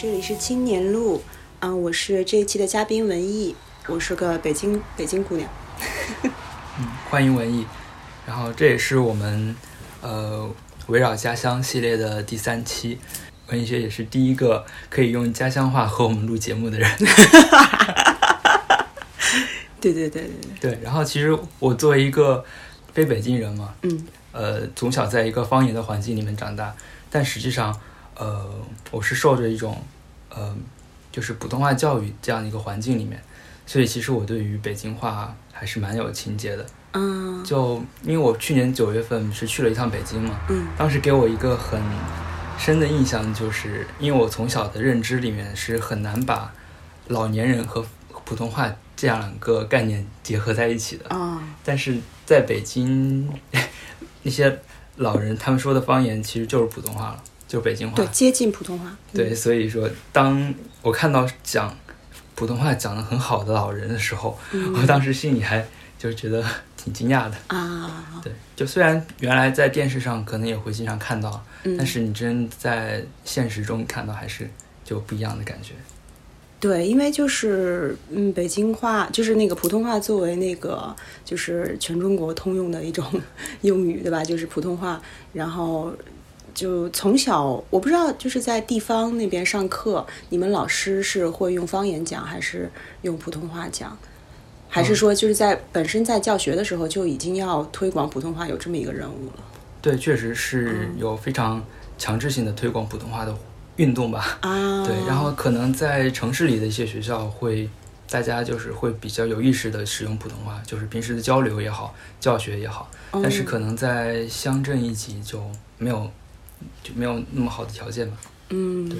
这里是青年路，嗯，我是这一期的嘉宾文艺，我是个北京北京姑娘。嗯，欢迎文艺。然后这也是我们呃围绕家乡系列的第三期，文艺学也是第一个可以用家乡话和我们录节目的人。对对对对对。对，然后其实我作为一个非北京人嘛，嗯呃，从小在一个方言的环境里面长大，但实际上，呃，我是受着一种，呃，就是普通话教育这样的一个环境里面，所以其实我对于北京话还是蛮有情结的。嗯就因为我去年九月份是去了一趟北京嘛，嗯当时给我一个很深的印象，就是因为我从小的认知里面是很难把老年人和普通话这样两个概念结合在一起的。嗯但是在北京，那些老人他们说的方言其实就是普通话了，就是北京话。对，接近普通话。对，所以说当我看到讲普通话讲得很好的老人的时候，嗯我当时心里还就是觉得挺惊讶的。啊，对，就虽然原来在电视上可能也会经常看到，嗯但是你真在现实中看到还是就不一样的感觉。对，因为就是嗯，北京话就是那个普通话作为那个就是全中国通用的一种 用语，对吧？就是普通话，然后就从小我不知道就是在地方那边上课，你们老师是会用方言讲，还是用普通话讲？还是说就是在本身在教学的时候就已经要推广普通话有这么一个任务了对，确实是嗯有非常强制性的推广普通话的运动吧。啊？对，然后可能在城市里的一些学校会，大家就是会比较有意识的使用普通话，就是平时的交流也好，教学也好。但是嗯可能在乡镇一级就没有，就没有那么好的条件吧。嗯对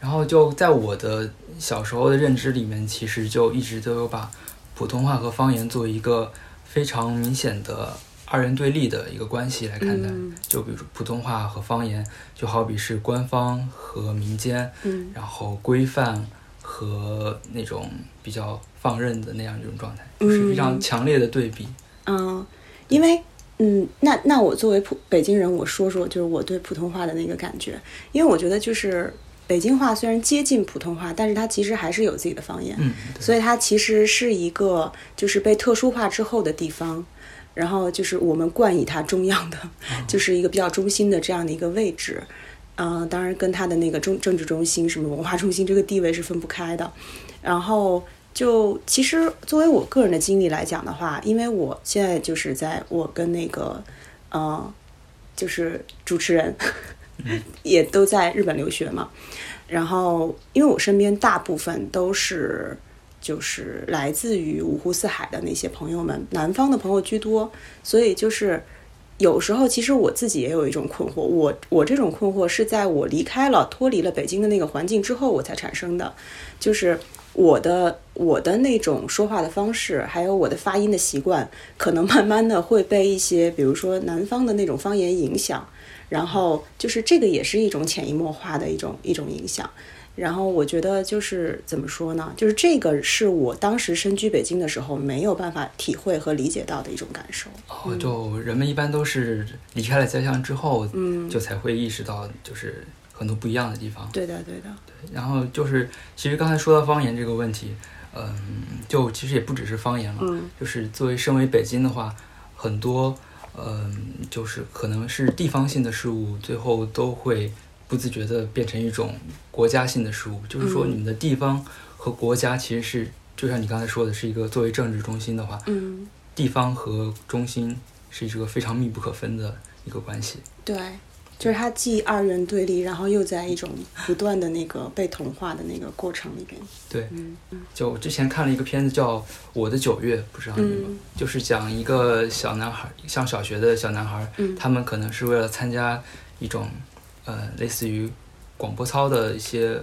然后就在我的小时候的认知里面，其实就一直都有把普通话和方言作为一个非常明显的二元对立的一个关系来看待。嗯就比如普通话和方言，就好比是官方和民间，嗯然后规范和那种比较放任的那样一种状态，就是非常嗯强烈的对比。嗯，因为嗯，那那我作为普北京人，我说说就是我对普通话的那个感觉，因为我觉得就是北京话虽然接近普通话，但是它其实还是有自己的方言，嗯，所以它其实是一个就是被特殊化之后的地方。然后就是我们冠以它中央的，就是一个比较中心的这样的一个位置，嗯、当然跟它的那个中政治中心、什么文化中心这个地位是分不开的。然后就其实作为我个人的经历来讲的话，因为我现在就是在我跟那个呃，就是主持人 也都在日本留学嘛，然后因为我身边大部分都是就是来自于五湖四海的那些朋友们，南方的朋友居多，所以就是。有时候，其实我自己也有一种困惑，我我这种困惑是在我离开了、脱离了北京的那个环境之后，我才产生的。就是我的我的那种说话的方式，还有我的发音的习惯，可能慢慢的会被一些，比如说南方的那种方言影响，然后就是这个也是一种潜移默化的一种一种影响。然后我觉得就是怎么说呢？就是这个是我当时身居北京的时候没有办法体会和理解到的一种感受。哦，就人们一般都是离开了家乡之后，嗯就才会意识到就是很多不一样的地方。对的，对的，对然后就是，其实刚才说到方言这个问题，嗯，就其实也不只是方言了，嗯就是作为身为北京的话，很多，嗯，就是可能是地方性的事物，最后都会不自觉的变成一种国家性的事物。就是说，嗯你们的地方和国家其实是，就像你刚才说的，是一个作为政治中心的话，嗯，地方和中心是一个非常密不可分的一个关系。对，就是它既二元对立，然后又在一种不断的那个被同化的那个过程里边。对，就我之前看了一个片子叫《我的九月》，不知道你们、嗯。就是讲一个小男孩，上小学的小男孩，嗯。他们可能是为了参加一种呃类似于广播操的一些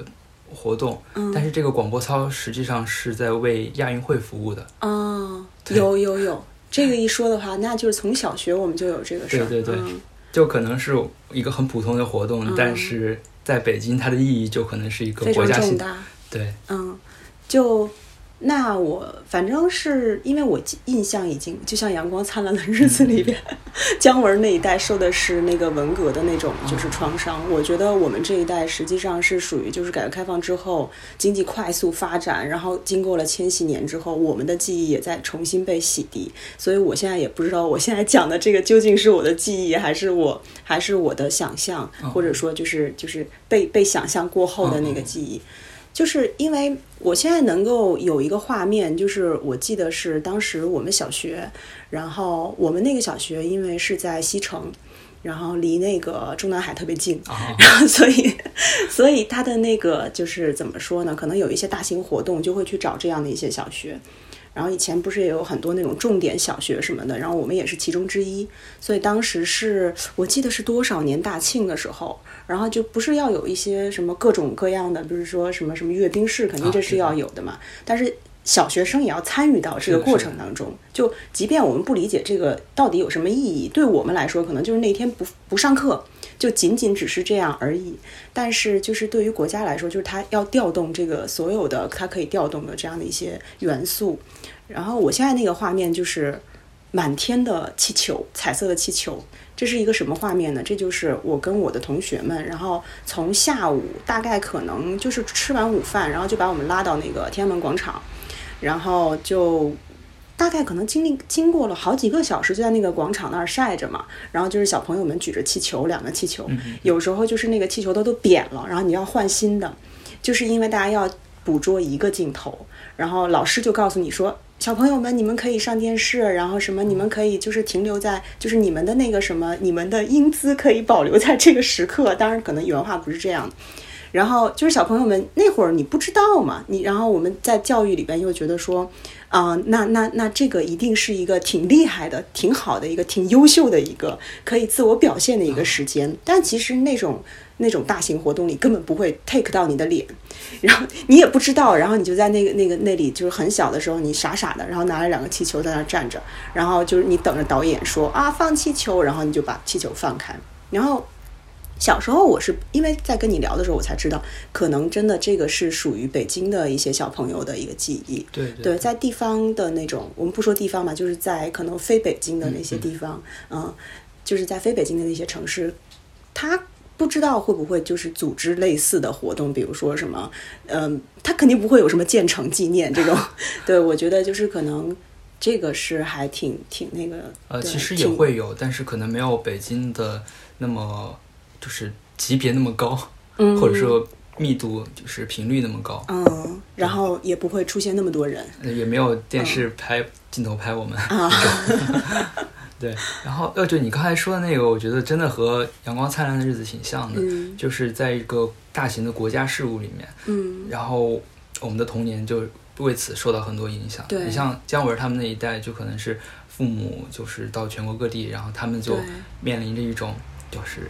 活动，嗯，但是这个广播操实际上是在为亚运会服务的。哦，有有有，这个一说的话，那就是从小学我们就有这个事儿。对对对。嗯就可能是一个很普通的活动，嗯但是在北京它的意义就可能是一个非国家性。对，嗯，就那我反正是因为我记印象已经就像《阳光灿烂的日子》里边，姜文那一代受的是那个文革的那种就是创伤。我觉得我们这一代实际上是属于就是改革开放之后经济快速发展，然后经过了千禧年之后，我们的记忆也在重新被洗涤。所以我现在也不知道我现在讲的这个究竟是我的记忆，还是我还是我的想象，或者说就是就是被被想象过后的那个记忆。就是因为我现在能够有一个画面，就是我记得是当时我们小学，然后我们那个小学因为是在西城，然后离那个中南海特别近，然后所以所以他的那个就是怎么说呢？可能有一些大型活动就会去找这样的一些小学。然后以前不是也有很多那种重点小学什么的，然后我们也是其中之一。所以当时是我记得是多少年大庆的时候，然后就不是要有一些什么各种各样的，比如说什么什么阅兵式，肯定这是要有的嘛。但是小学生也要参与到这个过程当中。就即便我们不理解这个到底有什么意义，对我们来说可能就是那天不不上课，就仅仅只是这样而已。但是就是对于国家来说，就是它要调动这个所有的它可以调动的这样的一些元素。然后我现在那个画面就是满天的气球，彩色的气球，这是一个什么画面呢？这就是我跟我的同学们，然后从下午大概可能就是吃完午饭，然后就把我们拉到那个天安门广场，然后就大概可能经历经过了好几个小时，就在那个广场那儿晒着嘛。然后就是小朋友们举着气球，两个气球，有时候就是那个气球都都扁了，然后你要换新的，就是因为大家要捕捉一个镜头，然后老师就告诉你说。小朋友们，你们可以上电视，然后什么？你们可以就是停留在，就是你们的那个什么，你们的英姿可以保留在这个时刻。当然，可能原话不是这样。然后就是小朋友们那会儿你不知道嘛，你然后我们在教育里边又觉得说，啊，那那那这个一定是一个挺厉害的、挺好的一个、挺优秀的一个可以自我表现的一个时间。但其实那种。那种大型活动里根本不会 take 到你的脸，然后你也不知道，然后你就在那个那个那里，就是很小的时候，你傻傻的，然后拿了两个气球在那站着，然后就是你等着导演说啊放气球，然后你就把气球放开。然后小时候我是因为在跟你聊的时候，我才知道，可能真的这个是属于北京的一些小朋友的一个记忆。对对，在地方的那种，我们不说地方嘛，就是在可能非北京的那些地方，嗯，就是在非北京的那些城市，他。不知道会不会就是组织类似的活动，比如说什么，嗯，他肯定不会有什么建成纪念这种。对，我觉得就是可能这个是还挺挺那个。呃，其实也会有，但是可能没有北京的那么就是级别那么高，嗯，或者说密度就是频率那么高。嗯，然后也不会出现那么多人，也没有电视拍镜头拍我们啊。对，然后呃，就你刚才说的那个，我觉得真的和《阳光灿烂的日子》挺像的，就是在一个大型的国家事务里面，嗯，然后我们的童年就为此受到很多影响。对，你像姜文他们那一代，就可能是父母就是到全国各地，然后他们就面临着一种就是。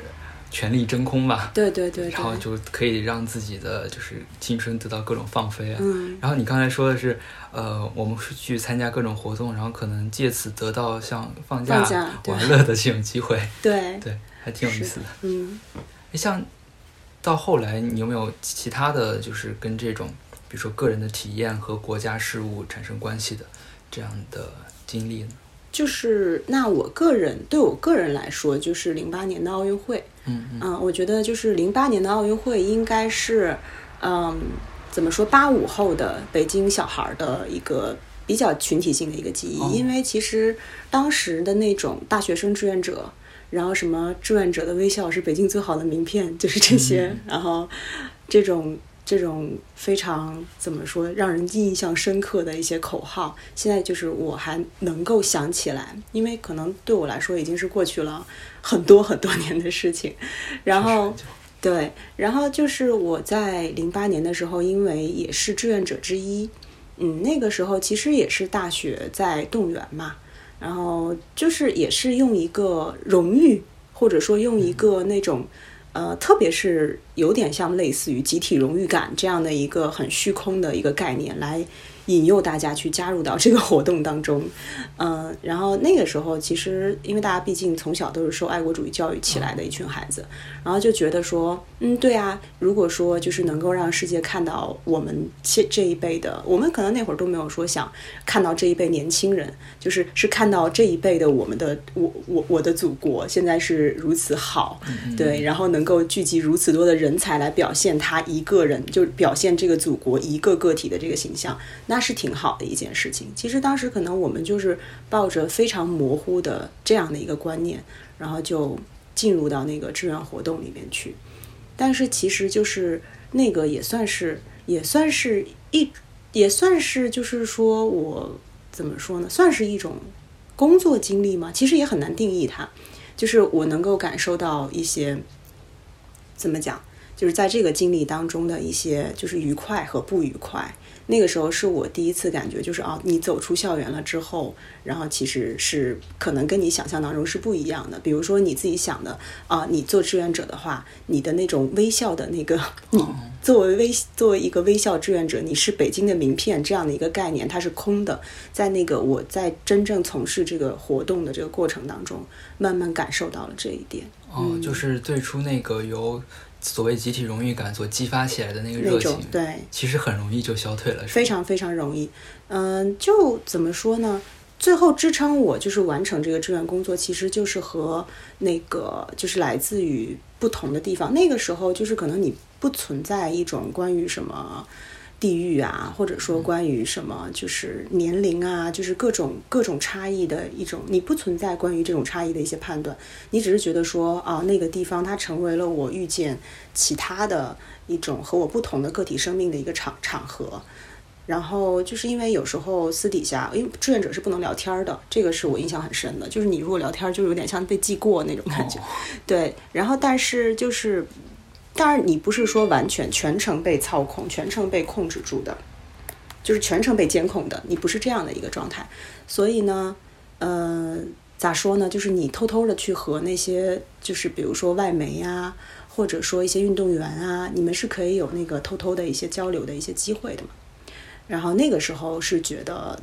权力真空吧，对对对，然后就可以让自己的就是青春得到各种放飞啊。嗯，然后你刚才说的是，呃，我们去参加各种活动，然后可能借此得到像放假玩乐的这种机会。对对，还挺有意思的。嗯，像到后来，你有没有其他的就是跟这种，比如说个人的体验和国家事务产生关系的这样的经历呢？就是那我个人对我个人来说，就是零八年的奥运会。嗯嗯，我觉得就是零八年的奥运会应该是，嗯，怎么说八五后的北京小孩的一个比较群体性的一个记忆，因为其实当时的那种大学生志愿者，然后什么志愿者的微笑是北京最好的名片，就是这些，然后这种。这种非常怎么说让人印象深刻的一些口号，现在就是我还能够想起来，因为可能对我来说已经是过去了很多很多年的事情。然后，对，然后就是我在零八年的时候，因为也是志愿者之一，嗯，那个时候其实也是大学在动员嘛，然后就是也是用一个荣誉，或者说用一个那种。呃，特别是有点像类似于集体荣誉感这样的一个很虚空的一个概念来。引诱大家去加入到这个活动当中，嗯，然后那个时候其实因为大家毕竟从小都是受爱国主义教育起来的一群孩子，然后就觉得说，嗯，对啊，如果说就是能够让世界看到我们这这一辈的，我们可能那会儿都没有说想看到这一辈年轻人，就是是看到这一辈的我们的我我我的祖国现在是如此好，对，然后能够聚集如此多的人才来表现他一个人，就表现这个祖国一个个体的这个形象，那。那是挺好的一件事情。其实当时可能我们就是抱着非常模糊的这样的一个观念，然后就进入到那个志愿活动里面去。但是其实就是那个也算是也算是一也算是就是说我怎么说呢？算是一种工作经历吗？其实也很难定义它。就是我能够感受到一些怎么讲，就是在这个经历当中的一些就是愉快和不愉快。那个时候是我第一次感觉，就是啊，你走出校园了之后，然后其实是可能跟你想象当中是不一样的。比如说你自己想的啊，你做志愿者的话，你的那种微笑的那个，你 作为微作为一个微笑志愿者，你是北京的名片这样的一个概念，它是空的。在那个我在真正从事这个活动的这个过程当中，慢慢感受到了这一点。哦，就是最初那个由。所谓集体荣誉感所激发起来的那个热情，对，其实很容易就消退了，非常非常容易。嗯，就怎么说呢？最后支撑我就是完成这个志愿工作，其实就是和那个就是来自于不同的地方。那个时候就是可能你不存在一种关于什么。地域啊，或者说关于什么，就是年龄啊，就是各种各种差异的一种，你不存在关于这种差异的一些判断，你只是觉得说啊，那个地方它成为了我遇见其他的一种和我不同的个体生命的一个场场合。然后就是因为有时候私底下，因为志愿者是不能聊天的，这个是我印象很深的，就是你如果聊天，就有点像被记过那种感觉。对，然后但是就是。当然，你不是说完全全程被操控、全程被控制住的，就是全程被监控的，你不是这样的一个状态。所以呢，呃，咋说呢？就是你偷偷的去和那些，就是比如说外媒呀，或者说一些运动员啊，你们是可以有那个偷偷的一些交流的一些机会的嘛。然后那个时候是觉得。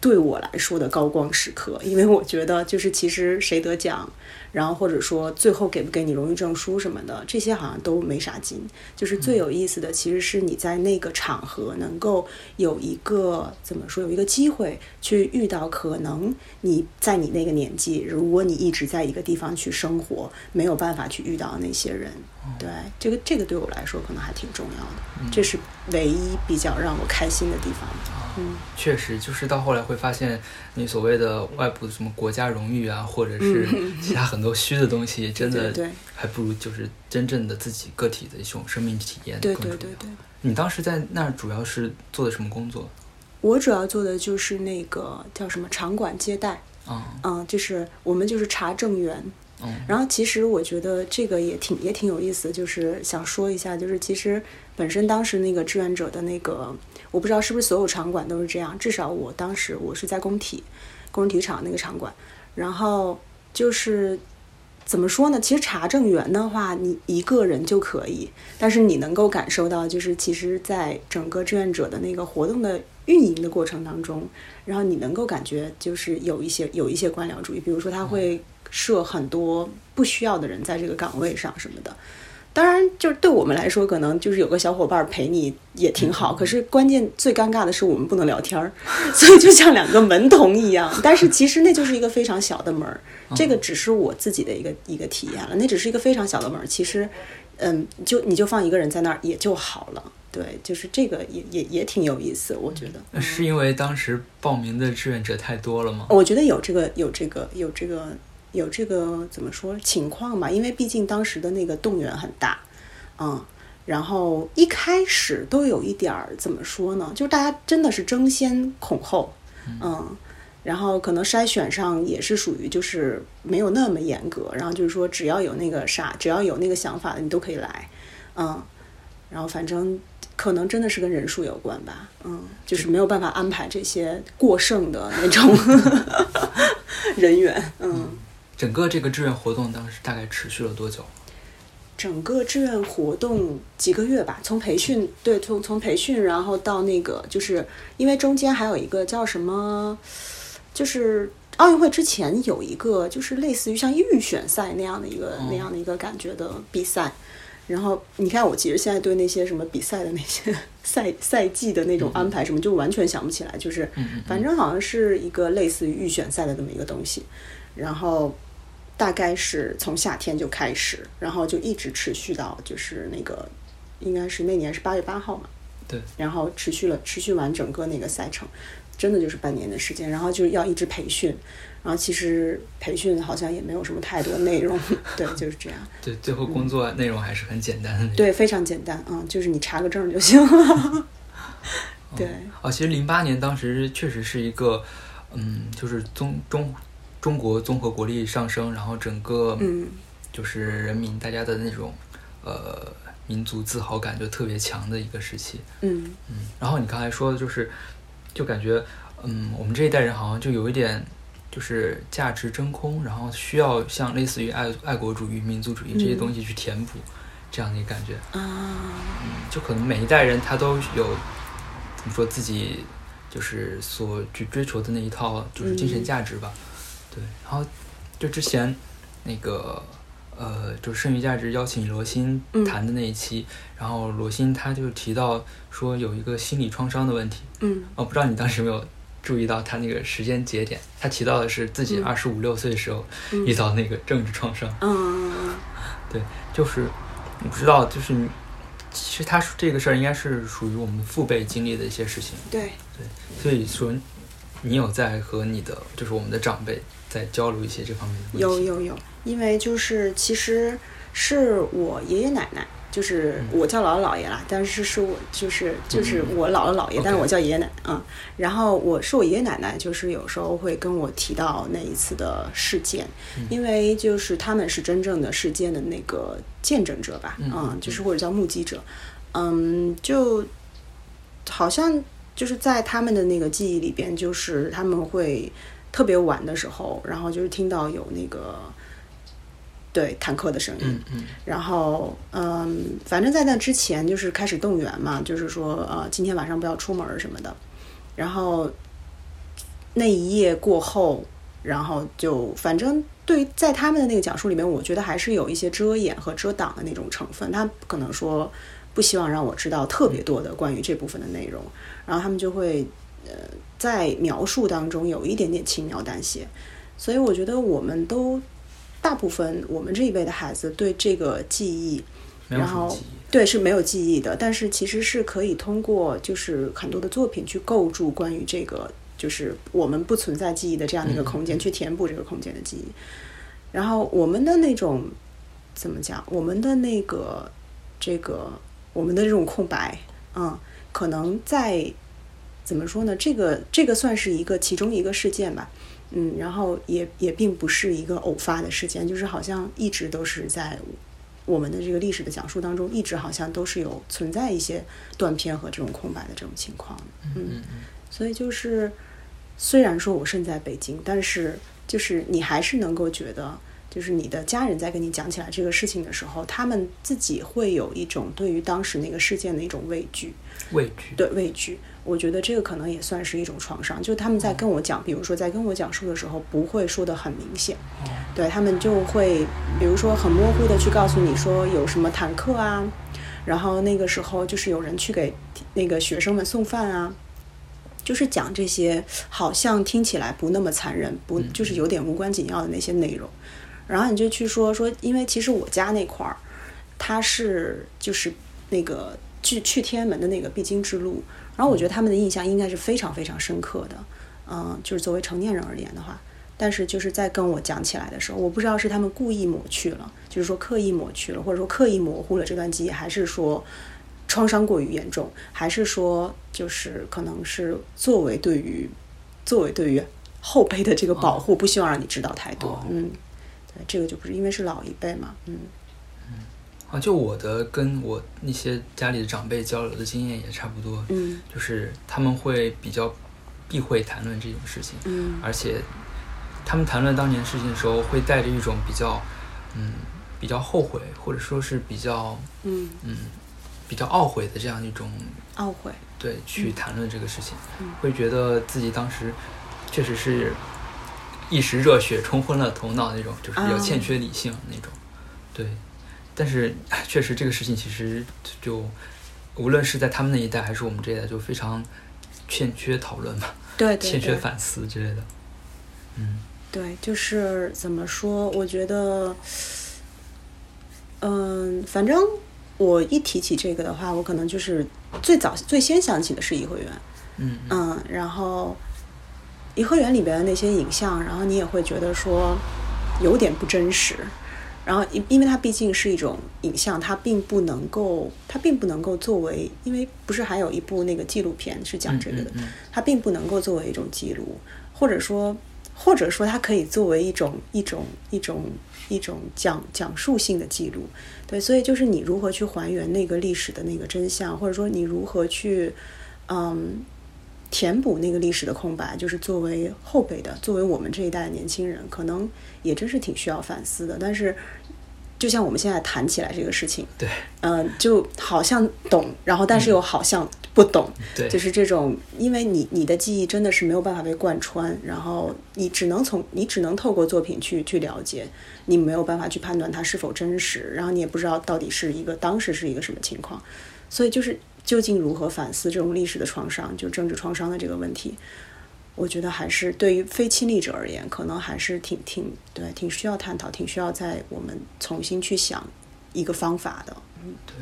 对我来说的高光时刻，因为我觉得就是其实谁得奖，然后或者说最后给不给你荣誉证书什么的，这些好像都没啥劲。就是最有意思的，其实是你在那个场合能够有一个怎么说，有一个机会去遇到可能你在你那个年纪，如果你一直在一个地方去生活，没有办法去遇到那些人。对，这个这个对我来说可能还挺重要的，这是唯一比较让我开心的地方。嗯，确实，就是到后来会发现，你所谓的外部什么国家荣誉啊，或者是其他很多虚的东西，真的还不如就是真正的自己个体的一种生命体验对对对对。你当时在那儿主要是做的什么工作？我主要做的就是那个叫什么场馆接待。嗯嗯，就是我们就是查证员。然后其实我觉得这个也挺也挺有意思，就是想说一下，就是其实本身当时那个志愿者的那个，我不知道是不是所有场馆都是这样，至少我当时我是在工体，工人体育场那个场馆，然后就是怎么说呢？其实查证员的话，你一个人就可以，但是你能够感受到，就是其实在整个志愿者的那个活动的运营的过程当中，然后你能够感觉就是有一些有一些官僚主义，比如说他会。设很多不需要的人在这个岗位上什么的，当然就是对我们来说，可能就是有个小伙伴陪你也挺好。可是关键最尴尬的是我们不能聊天儿，所以就像两个门童一样。但是其实那就是一个非常小的门儿，这个只是我自己的一个一个体验了。那只是一个非常小的门儿，其实，嗯，就你就放一个人在那儿也就好了。对，就是这个也也也挺有意思，我觉得。是因为当时报名的志愿者太多了吗？我觉得有这个有这个有这个。有这个怎么说情况嘛？因为毕竟当时的那个动员很大，嗯，然后一开始都有一点儿怎么说呢？就是大家真的是争先恐后，嗯，然后可能筛选上也是属于就是没有那么严格，然后就是说只要有那个啥，只要有那个想法的你都可以来，嗯，然后反正可能真的是跟人数有关吧，嗯，就是没有办法安排这些过剩的那种 人员，嗯。整个这个志愿活动当时大概持续了多久？整个志愿活动几个月吧，从培训对，从从培训，然后到那个，就是因为中间还有一个叫什么，就是奥运会之前有一个，就是类似于像预选赛那样的一个、那样的一个感觉的比赛。然后你看，我其实现在对那些什么比赛的那些赛赛季的那种安排什么，就完全想不起来。就是反正好像是一个类似于预选赛的这么一个东西，然后。大概是从夏天就开始，然后就一直持续到就是那个，应该是那年是八月八号嘛。对。然后持续了，持续完整个那个赛程，真的就是半年的时间。然后就要一直培训，然后其实培训好像也没有什么太多内容，对，就是这样。对，最后工作内容还是很简单的。对，非常简单，嗯，就是你查个证就行了。对。哦，其实零八年当时确实是一个，嗯，就是中中。中国综合国力上升，然后整个就是人民大家的那种呃民族自豪感就特别强的一个时期。嗯嗯。然后你刚才说的就是，就感觉嗯，我们这一代人好像就有一点就是价值真空，然后需要像类似于爱爱国主义、民族主义这些东西去填补这样的一个感觉。啊。嗯，就可能每一代人他都有怎么说自己就是所去追求的那一套就是精神价值吧。对，然后就之前那个呃，就是剩余价值邀请罗欣谈的那一期，然后罗欣他就提到说有一个心理创伤的问题。嗯，哦，不知道你当时有没有注意到他那个时间节点？他提到的是自己二十五六岁的时候遇到那个政治创伤。嗯，对，就是你不知道，就是其实他这个事儿应该是属于我们父辈经历的一些事情。对对，所以说你有在和你的就是我们的长辈。在交流一些这方面的有有有，因为就是其实是我爷爷奶奶，就是我叫姥姥姥爷啦，但是是我就是就是我姥姥姥爷，但是我叫爷爷奶奶嗯，然后我是我爷爷奶奶，就是有时候会跟我提到那一次的事件，因为就是他们是真正的事件的那个见证者吧，嗯，就是或者叫目击者，嗯，就好像就是在他们的那个记忆里边，就是他们会。特别晚的时候，然后就是听到有那个对坦克的声音，然后嗯，反正在那之前就是开始动员嘛，就是说呃今天晚上不要出门什么的。然后那一夜过后，然后就反正对在他们的那个讲述里面，我觉得还是有一些遮掩和遮挡的那种成分。他可能说不希望让我知道特别多的关于这部分的内容，然后他们就会呃。在描述当中有一点点轻描淡写，所以我觉得我们都大部分我们这一辈的孩子对这个记忆，然后对是没有记忆的，但是其实是可以通过就是很多的作品去构筑关于这个就是我们不存在记忆的这样的一个空间，去填补这个空间的记忆。然后我们的那种怎么讲？我们的那个这个我们的这种空白，嗯，可能在。怎么说呢？这个这个算是一个其中一个事件吧，嗯，然后也也并不是一个偶发的事件，就是好像一直都是在我们的这个历史的讲述当中，一直好像都是有存在一些断片和这种空白的这种情况，嗯，所以就是虽然说我身在北京，但是就是你还是能够觉得，就是你的家人在跟你讲起来这个事情的时候，他们自己会有一种对于当时那个事件的一种畏惧，畏惧，对畏惧。我觉得这个可能也算是一种创伤，就他们在跟我讲，比如说在跟我讲述的时候，不会说的很明显，对他们就会，比如说很模糊的去告诉你说有什么坦克啊，然后那个时候就是有人去给那个学生们送饭啊，就是讲这些好像听起来不那么残忍，不就是有点无关紧要的那些内容，然后你就去说说，因为其实我家那块儿，它是就是那个去去天安门的那个必经之路。然后我觉得他们的印象应该是非常非常深刻的，嗯，就是作为成年人而言的话，但是就是在跟我讲起来的时候，我不知道是他们故意抹去了，就是说刻意抹去了，或者说刻意模糊了这段记忆，还是说创伤过于严重，还是说就是可能是作为对于作为对于后辈的这个保护，不希望让你知道太多，嗯，对，这个就不是因为是老一辈嘛，嗯。啊，就我的跟我那些家里的长辈交流的经验也差不多，嗯，就是他们会比较避讳谈论这种事情，嗯，而且他们谈论当年事情的时候，会带着一种比较，嗯，比较后悔，或者说是比较嗯嗯比较懊悔的这样一种懊悔，对去谈论这个事情，嗯会觉得自己当时确实是一时热血冲昏了头脑那种，就是比较啊欠缺理性那种。对，但是确实这个事情其实就无论是在他们那一代还是我们这一代，就非常欠缺讨论嘛，对 对对。欠缺反思之类的。嗯对，就是怎么说？我觉得，嗯，反正我一提起这个的话，我可能就是最早最先想起的是颐和园，嗯嗯嗯，然后颐和园里边的那些影像，然后你也会觉得说有点不真实。然后因因为它毕竟是一种影像，它并不能够，它并不能够作为，因为不是还有一部那个纪录片是讲这个的，它并不能够作为一种记录，或者说，或者说它可以作为一种一种一种一种讲讲述性的记录。对，所以就是你如何去还原那个历史的那个真相，或者说你如何去，嗯，填补那个历史的空白，就是作为后辈的，作为我们这一代的年轻人，可能也真是挺需要反思的。但是，就像我们现在谈起来这个事情，对嗯、就好像懂，然后但是又好像不懂，对，就是这种，因为你你的记忆真的是没有办法被贯穿，然后你只能从你只能透过作品去去了解，你没有办法去判断它是否真实，然后你也不知道到底是一个当时是一个什么情况，所以就是究竟如何反思这种历史的创伤，就政治创伤的这个问题，我觉得还是对于非亲历者而言，可能还是挺挺对，挺需要探讨，挺需要在我们重新去想一个方法的。嗯对，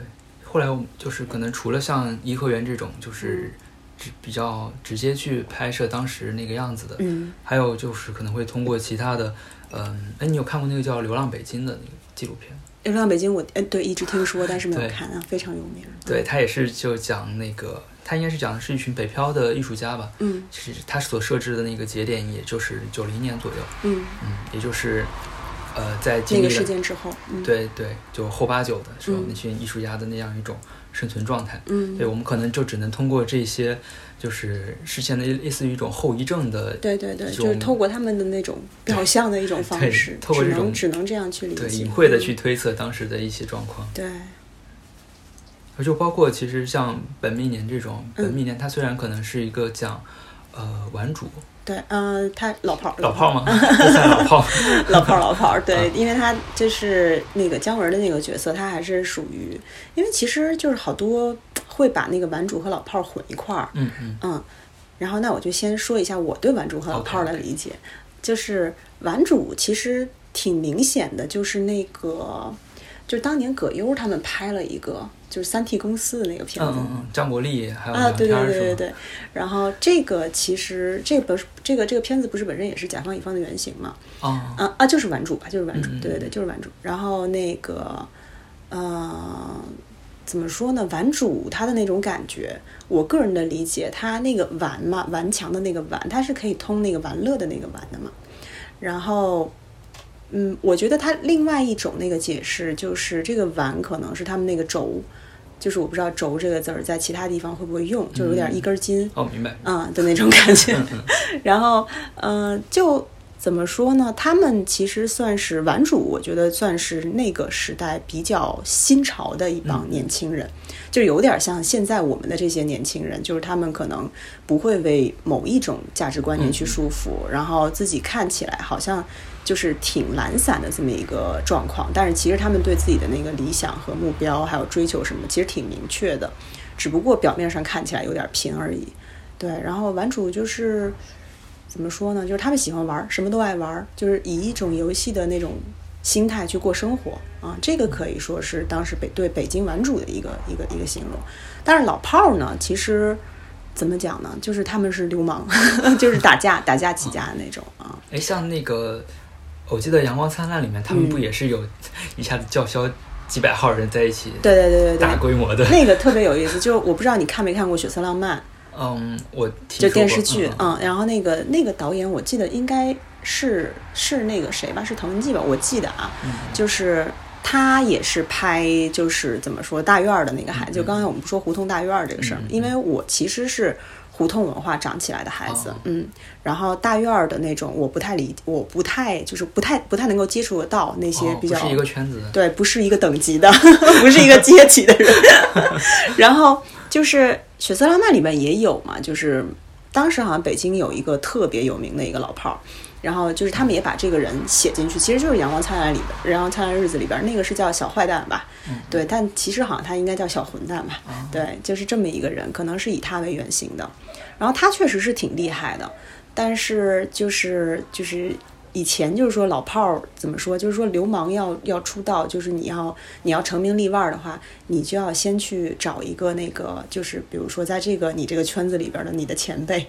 后来我们就是可能除了像颐和园这种，就是直比较直接去拍摄当时那个样子的，嗯，还有就是可能会通过其他的，嗯，哎，你有看过那个叫《流浪北京》的那个纪录片？流浪北京我，呃对一直听说，但是没有看啊，非常有名。对，他也是就讲那个，他应该是讲的是一群北漂的艺术家吧。嗯其实他所设置的那个节点，也就是九零年左右，嗯，嗯，也就是，呃，在那个事件之后，嗯，，对对，就后八九的时候，嗯那群艺术家的那样一种生存状态。嗯，对，我们可能就只能通过这些，就是事前的类似于一种后遗症的，对对对，就是透过他们的那种表象的一种方对式，透过这种能只能这样去理解，对隐晦的嗯去推测当时的一些状况。对，而就包括其实像本命年这种，嗯本命年它虽然可能是一个讲，呃，玩主。对，呃，他老炮儿，老炮儿吗？老炮儿。老炮儿，老炮儿，对，啊。因为他就是那个姜文的那个角色，他还是属于，因为其实就是好多会把那个顽主和老炮儿混一块儿，嗯嗯。嗯，然后那我就先说一下我对顽主和老炮儿的理解。就是顽主其实挺明显的，就是那个，就是当年葛优他们拍了一个就是三 T 公司的那个片子，嗯嗯嗯，张国立还有啊，对对？对对对。然后这个其实这本这个这个片子不是本身也是甲方乙方的原型嘛？哦，啊啊，就是顽主吧，就是顽主，对对对，就是顽主。然后那个呃，怎么说呢？顽主他的那种感觉，我个人的理解，他那个顽嘛，顽强的那个顽，他是可以通那个玩乐的那个玩的嘛。然后。嗯，我觉得他另外一种那个解释就是这个顽可能是他们那个轴，就是我不知道轴这个字儿在其他地方会不会用，就有点一根筋，哦，明白。啊、的那种感觉。嗯嗯 然后，呃，就怎么说呢？他们其实算是顽主，我觉得算是那个时代比较新潮的一帮年轻人，就有点像现在我们的这些年轻人，就是他们可能不会为某一种价值观念去束缚，然后自己看起来好像。就是挺懒散的这么一个状况，但是其实他们对自己的那个理想和目标还有追求什么，其实挺明确的，只不过表面上看起来有点拼而已。对，然后玩主就是怎么说呢？就是他们喜欢玩，什么都爱玩，就是以一种游戏的那种心态去过生活啊。这个可以说是当时北对北京玩主的一个一个一个形容。但是老炮儿呢，其实怎么讲呢？就是他们是流氓，就是打架打架起家的那种啊。哎，像那个，我记得《阳光灿烂》里面，他们不嗯也是有一下子叫嚣几百号人在一起，对对对对大，规模的。那个特别有意思。就我不知道你看没看过《血色浪漫》。嗯，我听就电视剧，嗯嗯，然后那个那个导演，我记得应该是是那个谁吧，是滕文骥吧，我记得啊，嗯。就是他也是拍，就是怎么说大院儿的那个孩子，嗯就刚才我们不说胡同大院儿这个事儿，因为我其实是胡同文化长起来的孩子，哦嗯，然后大院儿的那种，我不太理，我不太就是不太不太能够接触得到那些比较、是一个圈子。对，不是一个等级的，不是一个阶级的人。然后就是《血色浪漫》里面也有嘛，就是当时好像北京有一个特别有名的一个老炮儿，然后就是他们也把这个人写进去，其实就是《阳光灿烂》里边，《阳光灿烂日子》里边那个是叫小坏蛋吧？对，但其实好像他应该叫小混蛋吧？对，就是这么一个人，可能是以他为原型的。然后他确实是挺厉害的，但是就是就是以前就是说老炮儿怎么说，就是说流氓要要出道，就是你要你要成名立万的话，你就要先去找一个那个，就是比如说在这个你这个圈子里边的你的前辈。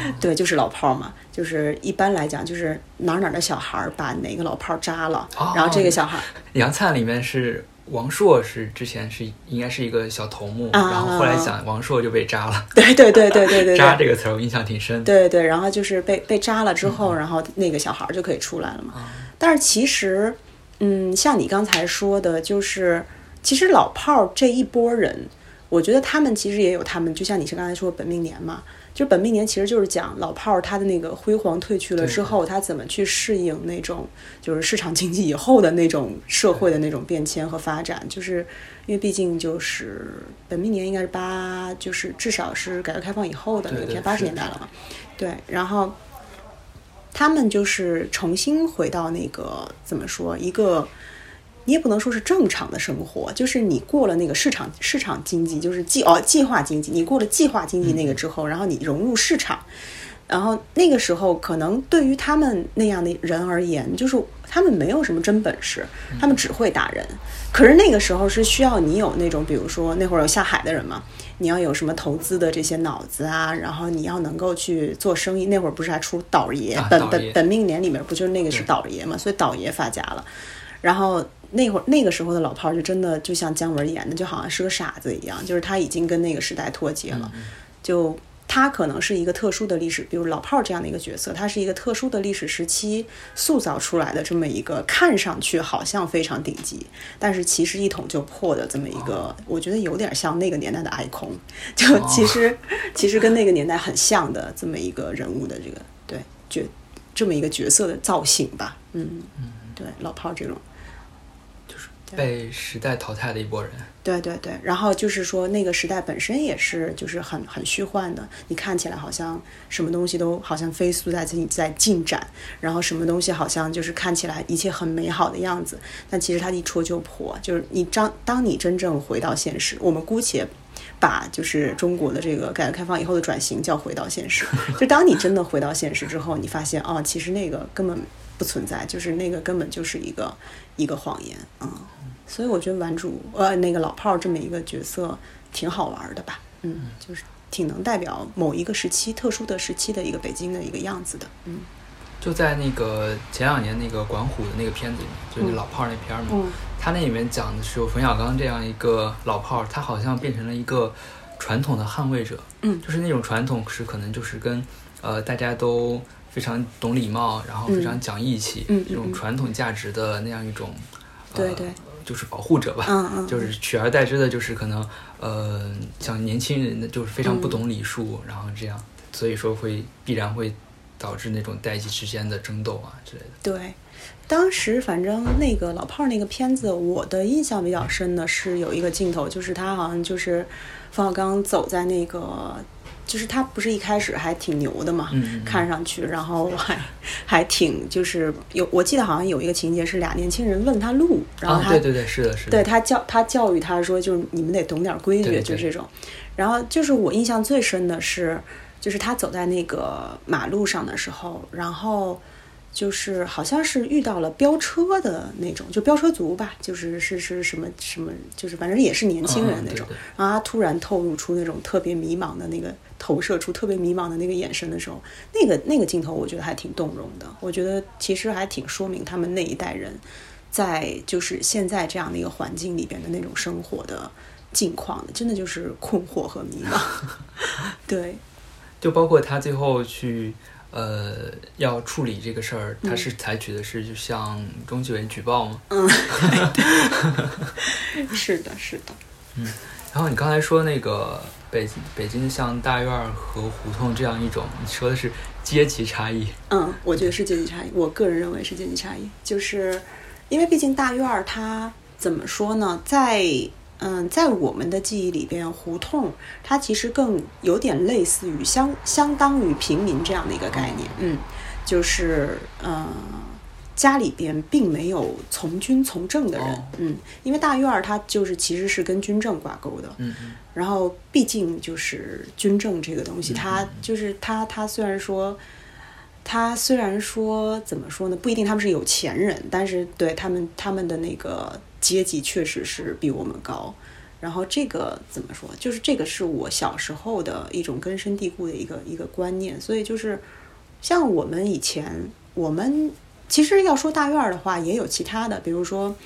对，就是老炮儿嘛，就是一般来讲，就是哪儿哪儿的小孩儿把哪个老炮儿扎了，哦然后这个小孩儿杨灿里面是王朔是之前是应该是一个小头目，啊然后后来讲王朔就被扎了，对对对对对对对，扎这个词儿我印象挺深。对对，然后就是被被扎了之后，然后那个小孩儿就可以出来了嘛。但是其实，嗯，像你刚才说的，就是其实老炮儿这一波人，我觉得他们其实也有他们，就像你是刚才说本命年嘛，就本命年其实就是讲老炮儿他的那个辉煌褪去了之后，他怎么去适应那种就是市场经济以后的那种社会的那种变迁和发展，就是因为毕竟就是本命年应该是八，就是至少是改革开放以后的那对对篇八十年代了嘛，对，然后。他们就是重新回到那个怎么说一个，你也不能说是正常的生活，就是你过了那个市场市场经济，就是计哦计划经济，你过了计划经济那个之后，然后你融入市场，然后那个时候可能对于他们那样的人而言，就是他们没有什么真本事，他们只会打人。可是那个时候是需要你有那种，比如说那会儿有下海的人嘛，你要有什么投资的这些脑子啊，然后你要能够去做生意。那会儿不是还出倒爷，本本本命年里面不就是那个是倒爷嘛，所以倒爷发家了。然后那会儿那个时候的老炮儿就真的就像姜文演的，就好像是个傻子一样，就是他已经跟那个时代脱节了，就。他可能是一个特殊的历史，比如老炮儿这样的一个角色，他是一个特殊的历史时期塑造出来的这么一个看上去好像非常顶级，但是其实一捅就破的这么一个，我觉得有点像那个年代的 icon，就其实、其实跟那个年代很像的这么一个人物的这个对角这么一个角色的造型吧，嗯对，老炮儿这种。被时代淘汰的一波人，对对对，然后就是说，那个时代本身也是就是很很虚幻的，你看起来好像什么东西都好像飞速在自己在进展，然后什么东西好像就是看起来一切很美好的样子，但其实它一戳就破，就是你当当你真正回到现实，我们姑且。把就是中国的这个改革开放以后的转型叫回到现实，就当你真的回到现实之后，你发现哦，其实那个根本不存在，就是那个根本就是一个一个谎言啊。嗯所以我觉得顽主呃那个老炮儿这么一个角色挺好玩的吧，嗯，就是挺能代表某一个时期特殊的时期的一个北京的一个样子的，嗯。就在那个前两年那个管虎的那个片子里面，就是那老炮儿那片儿嘛，嗯。他那里面讲的是有冯小刚这样一个老炮儿，他好像变成了一个传统的捍卫者，嗯。就是那种传统是可能就是跟呃大家都非常懂礼貌，然后非常讲义气，嗯嗯这种嗯。传统价值的那样一种，呃、对对，就是保护者吧，嗯嗯就是取而代之的就是可能呃像年轻人的就是非常不嗯懂礼数，然后这样，所以说会必然会导致那种代际之间的争斗啊之类的。对。当时反正那个老炮儿那个片子，我的印象比较深的是有一个镜头，就是他好像就是冯小刚走在那个，就是他不是一开始还挺牛的嘛，看上去，然后还 还挺就是有，我记得好像有一个情节是俩年轻人问他路，然后啊，他、对对对，是的，是的，对他教他教育他说，就是你们得懂点规矩，就这种。然后就是我印象最深的是，就是他走在那个马路上的时候，然后就是好像是遇到了飙车的那种，就飙车族吧，就是是是什么什么，就是反正也是年轻人那种。然后他突然透露出那种特别迷茫的那个投射出特别迷茫的那个眼神的时候，那个那个镜头我觉得还挺动容的。我觉得其实还挺说明他们那一代人在就是现在这样的一个环境里边的那种生活的境况的，真的就是困惑和迷茫。对，就包括他最后去呃要处理这个事儿，他是采取的是就向中纪委举报吗。嗯，是的，是的，嗯然后你刚才说那个北北京像大院儿和胡同这样一种，你说的是阶级差异？嗯，我觉得是阶级差异。我个人认为是阶级差异，就是因为毕竟大院儿它怎么说呢，在嗯，在我们的记忆里边，胡同它其实更有点类似于相相当于平民这样的一个概念。嗯，就是嗯，家里边并没有从军从政的人。哦嗯，因为大院儿它就是其实是跟军政挂钩的。嗯嗯然后，毕竟就是军政这个东西，嗯它就是它，它虽然说，它虽然说怎么说呢，不一定他们是有钱人，但是对他们他们的那个阶级确实是比我们高。然后这个怎么说？就是这个是我小时候的一种根深蒂固的一个一个观念，所以就是像我们以前，我们其实要说大院儿的话，也有其他的，比如说。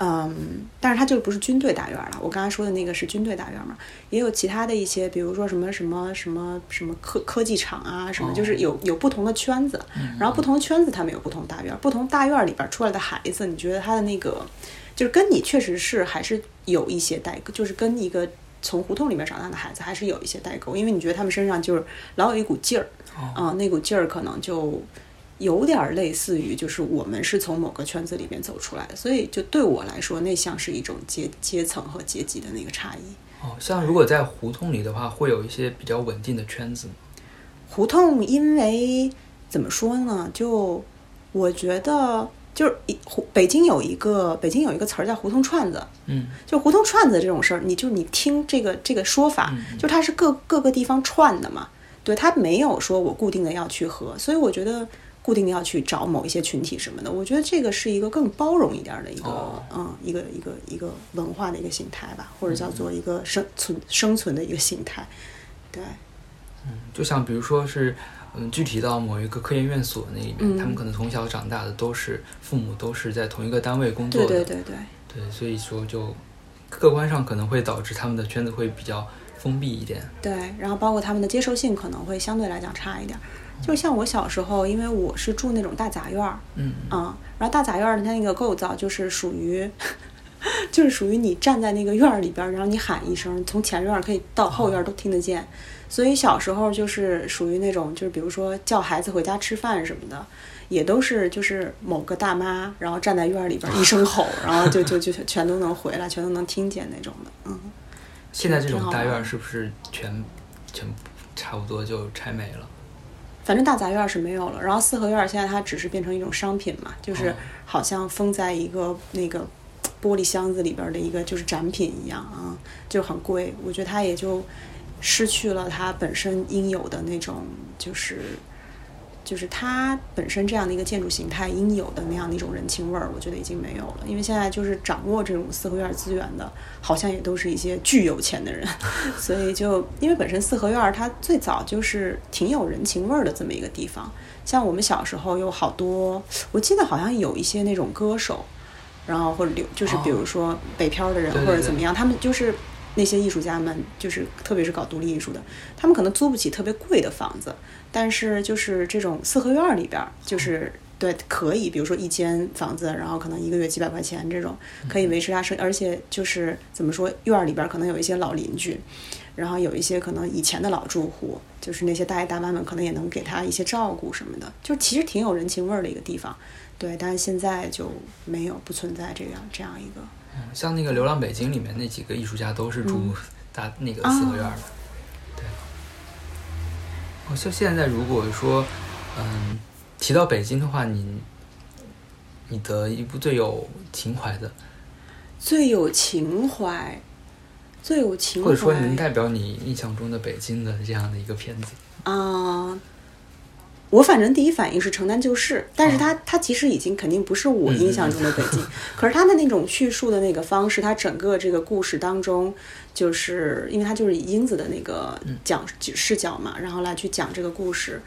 嗯，但是它就不是军队大院儿了。我刚才说的那个是军队大院儿嘛，也有其他的一些，比如说什么什么什么什么科科技厂啊，什么就是有有不同的圈子，然后不同的圈子他们有不同大院儿，不同大院儿里边儿出来的孩子，你觉得他的那个就是跟你确实是还是有一些代沟，就是跟一个从胡同里面长大的孩子还是有一些代沟，因为你觉得他们身上就是老有一股劲儿，啊、那股劲儿可能就有点儿类似于，就是我们是从某个圈子里面走出来的，所以就对我来说，那像是一种阶阶层和阶级的那个差异。哦，像如果在胡同里的话，会有一些比较稳定的圈子吗。胡同因为怎么说呢？就我觉得就是一胡北京有一个北京有一个词儿叫胡同串子，嗯就胡同串子这种事儿，你就你听这个这个说法，嗯就它是各各个地方串的嘛，对，它没有说我固定的要去和，所以我觉得固定要去找某一些群体什么的，我觉得这个是一个更包容一点儿的一个、哦嗯一个一个一个文化的一个形态吧，或者叫做一个生存生存的一个形态，对，嗯就像比如说是，嗯，具体到某一个科研院所那里面，嗯他们可能从小长大的都是父母都是在同一个单位工作的，对对对对。对所以说就客观上可能会导致他们的圈子会比较封闭一点。对，然后包括他们的接受性可能会相对来讲差一点儿。就像我小时候，因为我是住那种大杂院儿，嗯啊，然后大杂院儿的它那个构造就是属于，就是属于你站在那个院儿里边儿，然后你喊一声，从前院儿可以到后院儿都听得见。所以小时候就是属于那种，就是比如说叫孩子回家吃饭什么的，也都是就是某个大妈，然后站在院儿里边儿一声吼，然后就就就全都能回来，全都能听见那种的，嗯。现在这种大院儿是不是全全差不多就拆没了？反正大杂院儿是没有了，然后四合院儿现在它只是变成一种商品嘛，就是哦好像封在一个那个玻璃箱子里边儿的一个就是展品一样啊，就很贵。我觉得它也就失去了它本身应有的那种就是。就是它本身这样的一个建筑形态应有的那样的一种人情味儿，我觉得已经没有了。因为现在就是掌握这种四合院资源的，好像也都是一些巨有钱的人，所以就因为本身四合院儿它最早就是挺有人情味儿的这么一个地方。像我们小时候有好多，我记得好像有一些那种歌手，然后或者留就是比如说北漂的人或者怎么样，他们就是那些艺术家们，就是特别是搞独立艺术的，他们可能租不起特别贵的房子，但是就是这种四合院儿里边儿，就是对可以，比如说一间房子，然后可能一个月几百块钱这种，可以维持他生，而且就是怎么说，院儿里边儿可能有一些老邻居。然后有一些可能以前的老住户，就是那些大爷大妈们，可能也能给他一些照顾什么的，就其实挺有人情味儿的一个地方。对，但是现在就没有不存在这样这样一个。嗯，像那个《流浪北京》里面那几个艺术家都是住嗯大、那个四合院儿的。对。哦，像现在如果说，嗯，提到北京的话，你你的一部最有情怀的，最有情怀，最有情怀，或者说能代表你印象中的北京的这样的一个片子，啊、我反正第一反应是城南旧事，但是哦它它其实已经肯定不是我印象中的北京，可是它的那种叙述的那个方式，它整个这个故事当中，就是因为他就是以英子的那个讲视角嘛，然后来去讲这个故事，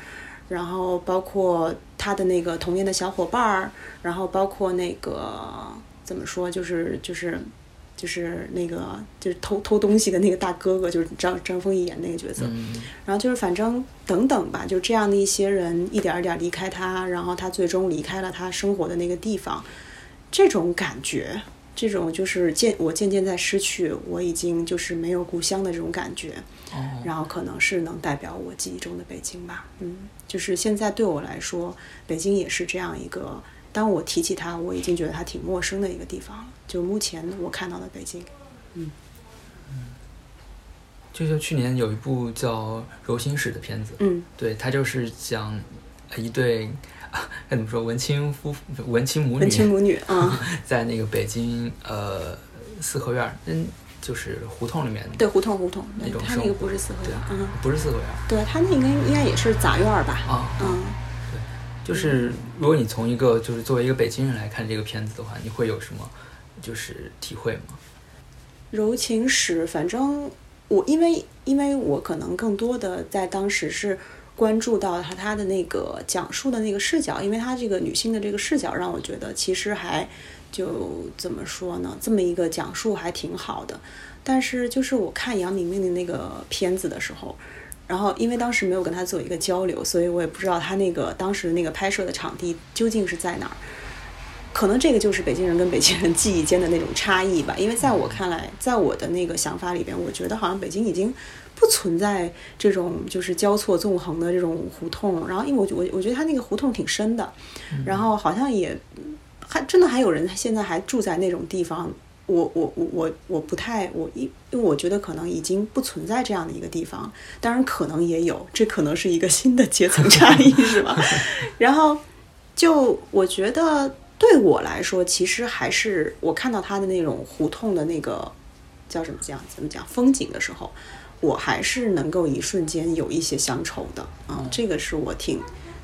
然后包括他的那个童年的小伙伴儿，然后包括那个怎么说，就是就是。就是那个，就是偷偷东西的那个大哥哥，就是张张丰毅演那个角色，嗯，然后就是反正等等吧，就这样的一些人一点儿一点儿离开他，然后他最终离开了他生活的那个地方，这种感觉，这种就是渐我渐渐在失去，我已经就是没有故乡的这种感觉。哦，然后可能是能代表我记忆中的北京吧。嗯，就是现在对我来说，北京也是这样一个，当我提起它，我已经觉得它挺陌生的一个地方了。就目前我看到的北京，嗯，嗯就像去年有一部叫《柔心史》的片子，嗯对，它就是讲呃一对啊该怎么说文青夫妇文青母女文青母女，啊，在那个北京呃四合院儿，嗯，就是胡同里面对，胡同胡同，对那种它那个不是四合对院，嗯，不是四合院儿对，他那应该应该也是杂院儿吧？啊，嗯。对就是如果你从一个就是作为一个北京人来看这个片子的话，你会有什么就是体会吗？柔情史，反正我因为因为我可能更多的在当时是关注到他他的那个讲述的那个视角，因为他这个女性的这个视角让我觉得其实还就怎么说呢，这么一个讲述还挺好的。但是就是我看杨明明的那个片子的时候，然后因为当时没有跟他做一个交流，所以我也不知道他那个当时那个拍摄的场地究竟是在哪儿。可能这个就是北京人跟北京人记忆间的那种差异吧。因为在我看来，在我的那个想法里边，我觉得好像北京已经不存在这种就是交错纵横的这种胡同。然后，因为我我我觉得它那个胡同挺深的，然后好像也还真的还有人现在还住在那种地方。我我我我我不太我因因为我觉得可能已经不存在这样的一个地方，当然可能也有，这可能是一个新的阶层差异，是吧？然后就我觉得对我来说，其实还是我看到他的那种胡同的那个叫什么讲怎么讲风景的时候，我还是能够一瞬间有一些乡愁的啊、这个是我挺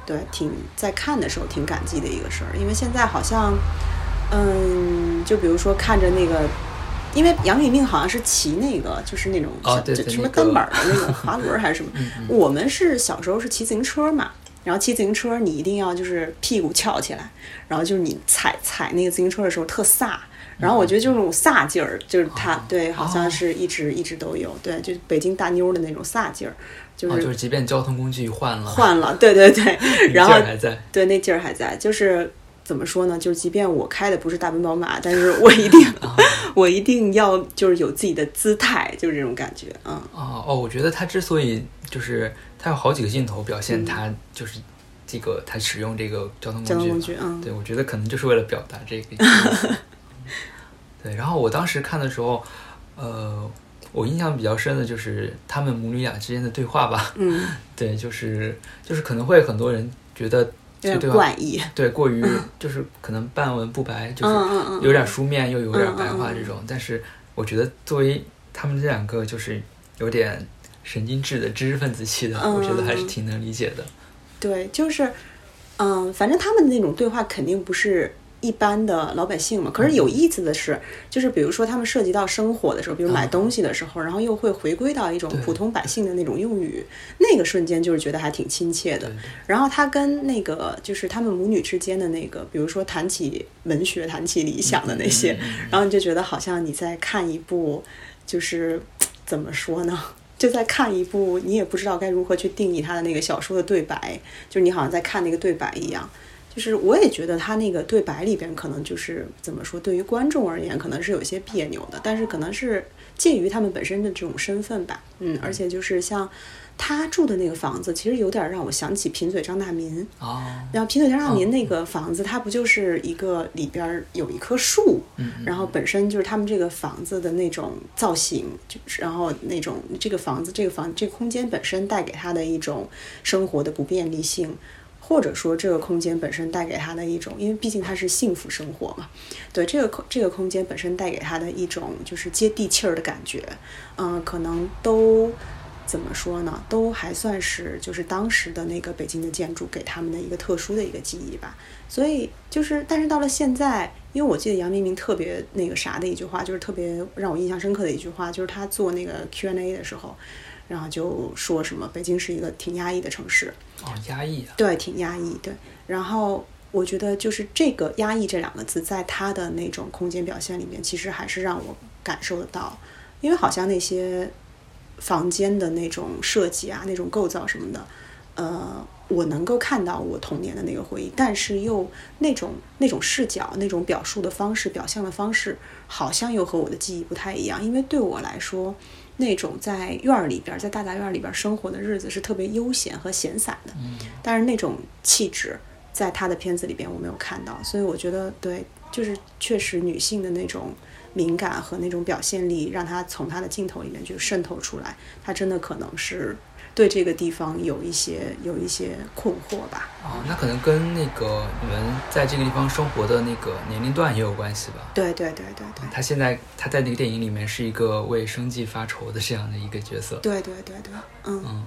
对挺在看的时候挺感激的一个事儿，因为现在好像嗯，就比如说看着那个。因为杨明明好像是骑那个，就是那种什么单板儿的那种 滑轮儿还是什么。我们是小时候是骑自行车嘛，然后骑自行车你一定要就是屁股翘起来，然后就是你踩踩那个自行车的时候特飒。然后我觉得就是那种飒劲儿，就是他对，好像是一直一直都有，对，就是北京大妞儿的那种飒劲儿，就啊，是就是即便交通工具换了，换了，对对对，然后劲还在。对，那劲儿还在，就是怎么说呢？就是即便我开的不是大奔宝马，但是我一定，我一定要就是有自己的姿态，就是这种感觉，嗯，哦哦，我觉得他之所以就是他有好几个镜头表现他就是这个他使用这个交通工具交，通工具嗯对我觉得可能就是为了表达这个。对，然后我当时看的时候，呃，我印象比较深的就是他们母女俩之间的对话吧。嗯，对，就是就是可能会很多人觉得对话怪异，对过于就是可能半文不白，就是有点书面又有点白话这种。但是我觉得作为他们这两个就是有点神经质的知识分子气的，嗯我觉得还是嗯挺能理解的。对，就是，嗯，反正他们的那种对话肯定不是一般的老百姓嘛。可是有意思的是，就是比如说他们涉及到生活的时候，比如买东西的时候，然后又会回归到一种普通百姓的那种用语，那个瞬间就是觉得还挺亲切的。然后他跟那个就是他们母女之间的那个，比如说谈起文学、谈起理想的那些，然后你就觉得好像你在看一部，就是 怎么说呢？就在看一部你也不知道该如何去定义他的那个小说的对白，就是你好像在看那个对白一样。就是我也觉得他那个对白里边可能就是怎么说，对于观众而言可能是有些别扭的，但是可能是介于他们本身的这种身份吧，嗯，而且就是像他住的那个房子，其实有点让我想起贫嘴张大民，哦，然后贫嘴张大民那个房子，它不就是一个里边儿有一棵树，嗯然后本身就是他们这个房子的那种造型，就是然后那种这个房子这个房这个空间本身带给他的一种生活的不便利性。或者说，这个空间本身带给他的一种，因为毕竟他是幸福生活嘛，对这个空这个空间本身带给他的一种就是接地气儿的感觉，嗯、可能都怎么说呢？都还算是就是当时的那个北京的建筑给他们的一个特殊的一个记忆吧。所以就是，但是到了现在，因为我记得杨明明特别那个啥的一句话，就是特别让我印象深刻的一句话，就是他做那个 Q&A 的时候，然后就说什么北京是一个挺压抑的城市，哦，压抑啊，对，挺压抑，对。然后我觉得就是这个“压抑”这两个字，在他的那种空间表现里面，其实还是让我感受得到，因为好像那些房间的那种设计啊、那种构造什么的，呃，我能够看到我童年的那个回忆，但是又那种那种视角、那种表述的方式、表象的方式，好像又和我的记忆不太一样。因为对我来说，那种在院儿里边儿，在大杂院儿里边儿生活的日子是特别悠闲和闲散的，但是那种气质，在他的片子里边我没有看到，所以我觉得对，就是确实女性的那种敏感和那种表现力，让她从她的镜头里面就渗透出来，她真的可能是对这个地方有一些有一些困惑吧。哦，那可能跟那个你们在这个地方生活的那个年龄段也有关系吧？对对对对对他现在他在那个电影里面是一个为生计发愁的这样的一个角色。对对对对，嗯，嗯，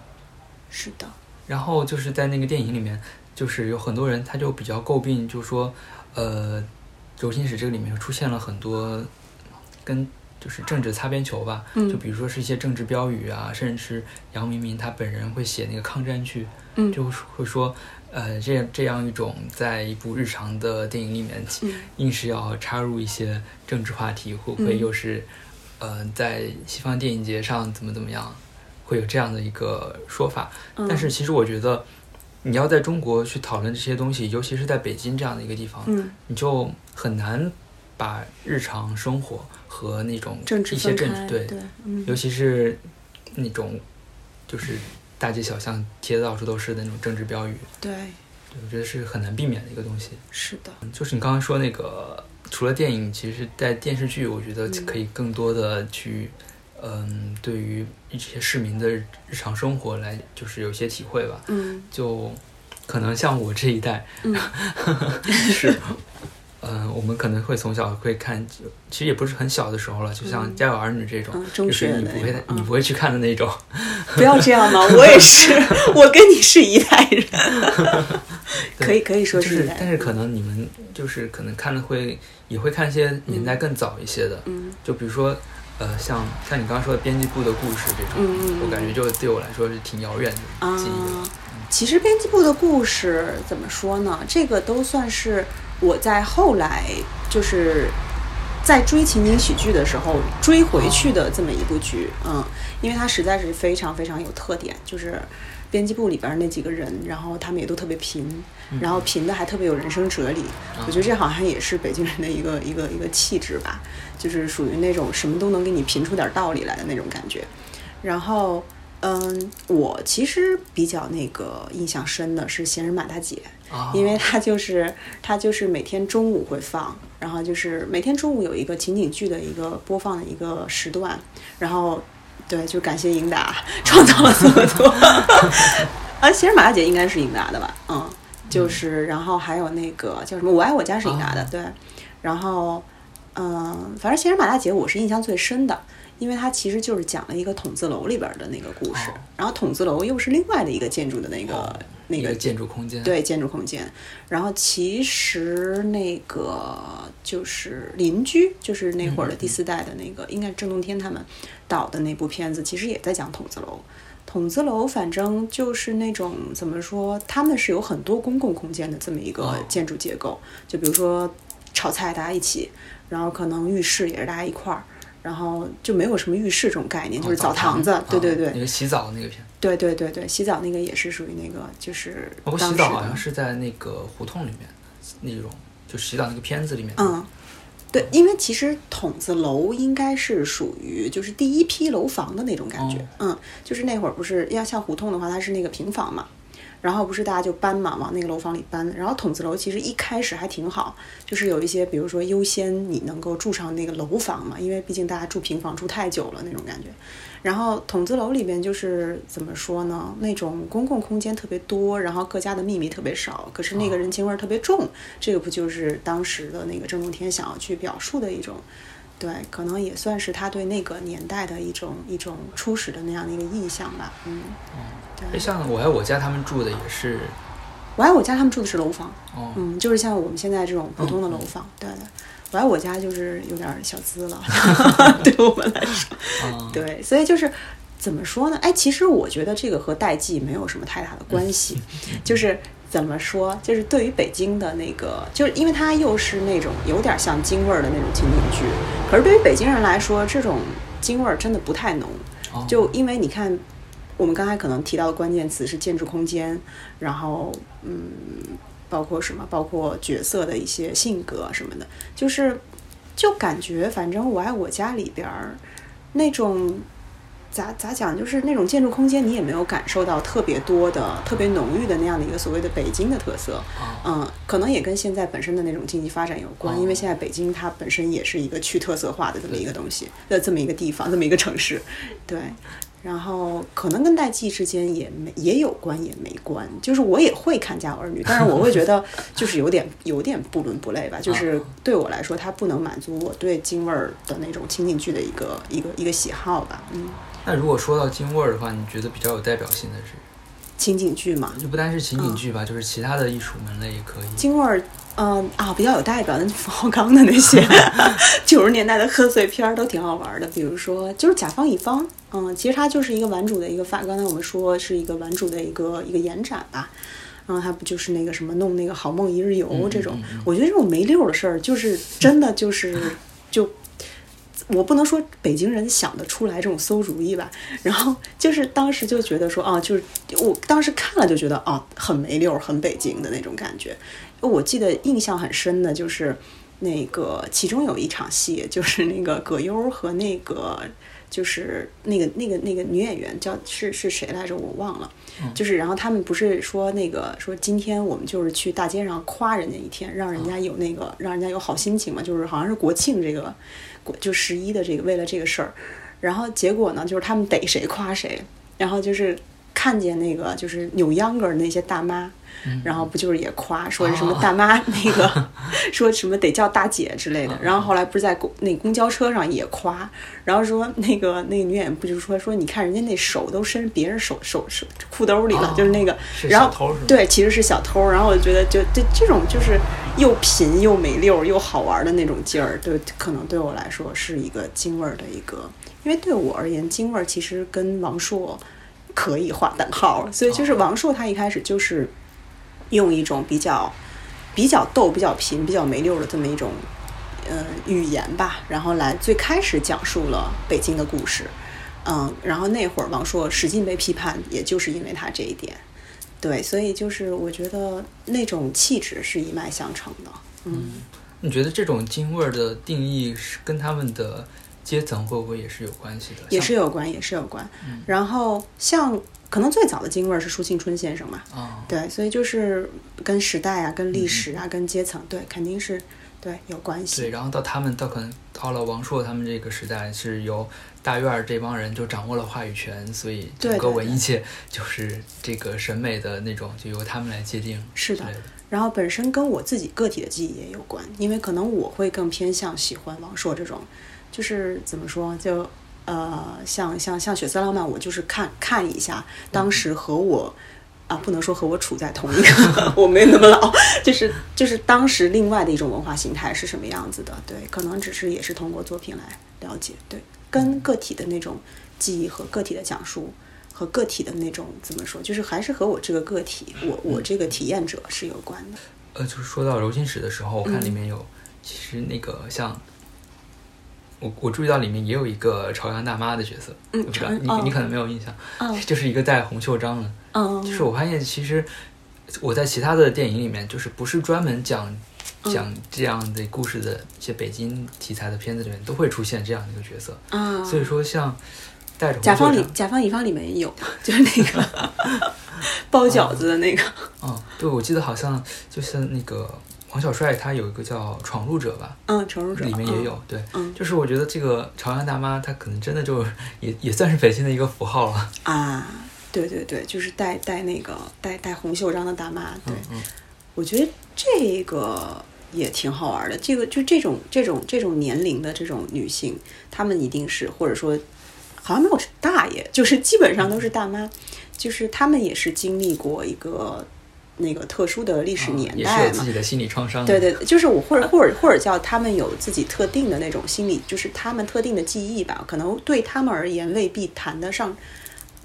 是的，然后就是在那个电影里面，就是有很多人他就比较诟病，就说，呃，周星驰这个里面出现了很多跟就是政治擦边球吧，嗯。就比如说是一些政治标语啊，甚至是杨明明他本人会写那个抗战剧，嗯。就会说，呃，这样这样一种在一部日常的电影里面，嗯。硬是要插入一些政治话题，会不会嗯。又是，呃，在西方电影节上怎么怎么样，会有这样的一个说法？嗯。但是其实我觉得，你要在中国去讨论这些东西，尤其是在北京这样的一个地方，嗯。你就很难把日常生活和那种一些，政治对，对，嗯。尤其是那种就是大街小巷贴的到处都是的那种政治标语，对，对我觉得是很难避免的一个东西。是的，就是你刚刚说那个，除了电影，其实在电视剧，我觉得嗯。可以更多的去，嗯，对于一些市民的日常生活来，就是有些体会吧。嗯。就可能像我这一代，嗯。是，嗯、我们可能会从小会看，其实也不是很小的时候了，就像《嗯。家有儿女》这种，嗯，中就是你不会你不会去看的那种。不要这样嘛，我也是，我跟你是一代人，可以可以说就是是一代，但是可能你们就是可能看的会也会看一些年代更早一些的，嗯。就比如说，呃，像像你刚刚说的编辑部的故事这种，我感觉就对我来说是挺遥远的啊记忆的。，其实编辑部的故事怎么说呢？这个都算是我在后来就是在追情景喜剧的时候追回去的这么一部剧，嗯，因为它实在是非常非常有特点，就是编辑部里边儿那几个人，然后他们也都特别贫，然后贫的还特别有人生哲理，我觉得这好像也是北京人的一个一个一个气质吧，就是属于那种什么都能给你贫出点道理来的那种感觉。然后，嗯，我其实比较那个印象深的是《闲人马大姐》，啊，因为她就是她就是每天中午会放，然后就是每天中午有一个情景剧的一个播放的一个时段，然后对，就感谢英达创造了这么多。啊，《闲人马大姐》应该是英达的吧？嗯，就是然后还有那个叫什么《我爱我家》是英达的，啊对，然后嗯，反正《闲人马大姐》我是印象最深的。因为它其实就是讲了一个筒子楼里边的那个故事，哦然后筒子楼又是另外的一个建筑的那个、哦那个个建筑空间，，对建筑空间。然后其实那个就是邻居，就是那会儿的第四代的那个，应该是郑洞天他们导的那部片子，其实也在讲筒子楼。筒子楼反正就是那种怎么说，他们是有很多公共空间的这么一个哦建筑结构，就比如说炒菜大家一起，然后可能浴室也是大家一块儿。然后就没有什么浴室这种概念，就是澡堂子，对对对，哦那个洗澡的那个片，对对对对，洗澡那个也是属于那个，就是包括当时的洗澡好像是在那个胡同里面那种，就洗澡那个片子里面，嗯，对，因为其实筒子楼应该是属于就是第一批楼房的那种感觉，哦。嗯，就是那会儿不是要像胡同的话，它是那个平房嘛。然后不是大家就搬嘛，往那个楼房里搬。然后筒子楼其实一开始还挺好，就是有一些，比如说优先你能够住上那个楼房嘛，因为毕竟大家住平房住太久了那种感觉。然后筒子楼里边就是怎么说呢，那种公共空间特别多，然后各家的秘密特别少，可是那个人情味儿特别重。这个不就是当时的那个郑中天想要去表述的一种，对，可能也算是他对那个年代的一种一种初始的那样的一个印象吧。嗯，哎，对。像我爱我家他们住的也是，我爱我家他们住的是楼房，哦，嗯，就是像我们现在这种普通的楼房，对对。我爱我家就是有点儿小资了，对我们来说。啊，对，所以就是怎么说呢？哎，其实我觉得这个和代际没有什么太大的关系，就是怎么说，就是对于北京的那个，就是因为它又是那种有点像京味儿的那种情景剧，可是对于北京人来说，这种京味儿真的不太浓，哦就因为你看。我们刚才可能提到的关键词是建筑空间，然后嗯，包括什么，包括角色的一些性格什么的，就是就感觉反正我爱我家里边儿那种。咋咋讲？就是那种建筑空间，你也没有感受到特别多的、特别浓郁的那样的一个所谓的北京的特色。嗯，可能也跟现在本身的那种经济发展有关，因为现在北京它本身也是一个去特色化的这么一个东西的这么一个地方，这么一个城市。对，然后可能跟代际之间也没也有关，也没关。就是我也会看《家有儿女》，但是我会觉得 就是有点有点不伦不类吧。就是对我来说，它不能满足我对京味儿的那种情景剧的一个一个一个喜好吧。嗯。那如果说到京味儿的话，你觉得比较有代表性的是情景剧嘛？就不单是情景剧吧，就是其他的艺术门类也可以。京味儿，嗯啊，比较有代表的冯小刚的那些 九十年代的贺岁片儿都挺好玩的。比如说，就是甲方乙方，嗯，其实它就是一个顽主的一个发，刚才我们说是一个顽主的一个一个延展吧。然后它不就是那个什么弄那个好梦一日游这种？我觉得这种没溜的事儿，就是真的就是 就。我不能说北京人想得出来这种馊主意吧，然后就是当时就觉得说啊，就是我当时看了就觉得啊，很没溜，很北京的那种感觉。我记得印象很深的就是那个其中有一场戏，就是那个葛优和那个就是那个那个那个女演员叫是是谁来着，我忘了。就是然后他们不是说那个说今天我们就是去大街上夸人家一天，让人家有那个让人家有好心情嘛，就是好像是国庆这个。就十一的这个，为了这个事儿，然后结果呢，就是他们逮谁夸谁，然后就是看见那个就是扭秧歌那些大妈。然后不就是也夸说什么大妈那个，说什么得叫大姐之类的。然后后来不是在公那公交车上也夸，然后说那个那个女演员不就说说你看人家那手都伸别人手手手裤兜里了，就是那个，然后对其实是小偷。然后我觉得就这这种就是又贫又没溜又好玩的那种劲儿，对可能对我来说是一个京味儿的一个，因为对我而言京味儿其实跟王朔可以划等号，所以就是王朔他一开始就是。用一种比较比较逗、比较贫、比较没溜的这么一种呃语言吧，然后来最开始讲述了北京的故事，嗯，然后那会儿王朔使劲被批判，也就是因为他这一点，对，所以就是我觉得那种气质是一脉相承的。嗯，你觉得这种京味儿的定义是跟他们的阶层会不会也是有关系的？也是有关，也是有关。然后像。可能最早的京味儿是舒庆春先生嘛？对，所以就是跟时代啊、跟历史啊、跟阶层，对，肯定是对有关系。对，然后到他们到可能到了王朔他们这个时代，是由大院儿这帮人就掌握了话语权，所以整个文艺界就是这个审美的那种就由他们来界定。是的，然后本身跟我自己个体的记忆也有关，因为可能我会更偏向喜欢王朔这种，就是怎么说就。呃，像像像血色浪漫，我就是看看一下，当时和我啊，不能说和我处在同一个，我没那么老，就是就是当时另外的一种文化形态是什么样子的？对，可能只是也是通过作品来了解，对，跟个体的那种记忆和个体的讲述和个体的那种怎么说，就是还是和我这个个体，我我这个体验者是有关的。呃，就是说到柔情史的时候，我看里面有，其实那个像。我我注意到里面也有一个朝阳大妈的角色，嗯，不知道你你可能没有印象，就是一个戴红袖章的，嗯，就是我发现其实我在其他的电影里面，就是不是专门讲讲这样的故事的一些北京题材的片子里面，都会出现这样的一个角色，啊，所以说像戴着甲方里甲方乙方里面也有，就是那个 包饺子的那个，嗯，对，我记得好像就是那个。王小帅他有一个叫《闯入者》吧，嗯，《闯入者》里面也有，对，嗯，就是我觉得这个朝阳大妈她可能真的就也也算是北京的一个符号了啊，对对对，就是戴戴那个戴戴红袖章的大妈，对，我觉得这个也挺好玩的，这个就这种这种这种年龄的这种女性，她们一定是或者说好像没有大爷，就是基本上都是大妈，就是她们也是经历过一个。那个特殊的历史年代嘛，自己的心理创伤。对对，就是我或者或者或者叫他们有自己特定的那种心理，就是他们特定的记忆吧。可能对他们而言未必谈得上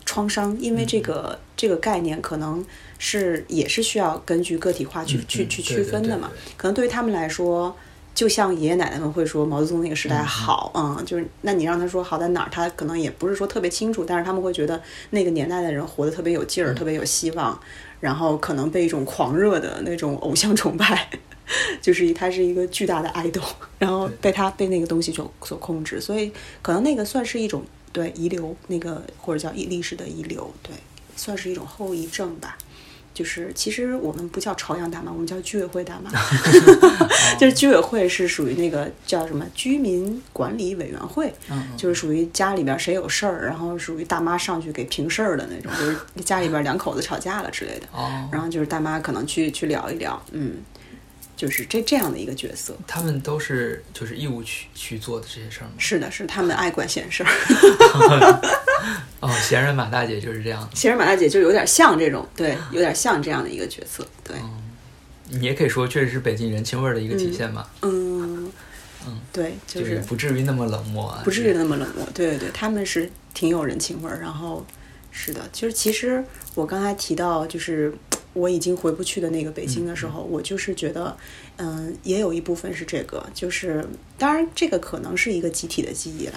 创伤，因为这个这个概念可能是也是需要根据个体化去去去区分的嘛。可能对于他们来说，就像爷爷奶奶们会说毛泽东那个时代好，嗯，就是那你让他说好在哪儿，他可能也不是说特别清楚，但是他们会觉得那个年代的人活得特别有劲儿，特别有希望，然后可能被一种狂热的那种偶像崇拜，就是他是一个巨大的 idol，，然后被他被那个东西所所控制，所以可能那个算是一种对遗留，那个或者叫历历史的遗留，对，算是一种后遗症吧。就是其实我们不叫朝阳大妈，我们叫居委会大妈。就是居委会是属于那个叫什么居民管理委员会，就是属于家里边谁有事儿，然后属于大妈上去给平事儿的那种，就是家里边两口子吵架了之类的，然后就是大妈可能去去聊一聊，嗯。就是这这样的一个角色，他们都是就是义务去去做的这些事儿吗？是的，是他们爱管闲事儿。哦，闲人马大姐就是这样。闲人马大姐就有点像这种，对，有点像这样的一个角色。对，你也可以说，确实是北京人情味儿的一个体现吧。嗯嗯，对，就是不至于那么冷漠，啊不至于那么冷漠。对对对，他们是挺有人情味儿。然后是的，就是其实我刚才提到就是。我已经回不去的那个北京的时候，我就是觉得，嗯，也有一部分是这个，就是当然这个可能是一个集体的记忆了，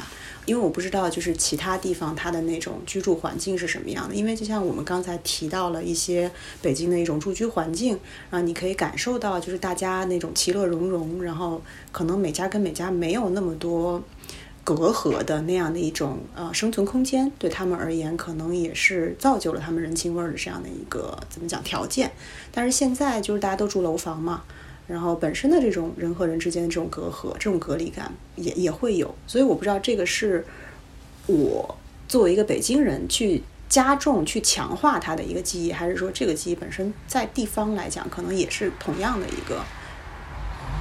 因为我不知道就是其他地方它的那种居住环境是什么样的，因为就像我们刚才提到了一些北京的一种住居环境，啊，你可以感受到就是大家那种其乐融融，然后可能每家跟每家没有那么多。隔阂的那样的一种呃生存空间，对他们而言，可能也是造就了他们人情味儿的这样的一个怎么讲条件。但是现在就是大家都住楼房嘛，然后本身的这种人和人之间的这种隔阂、这种隔离感也也会有。所以我不知道这个是我作为一个北京人去加重、去强化他的一个记忆，还是说这个记忆本身在地方来讲，可能也是同样的一个。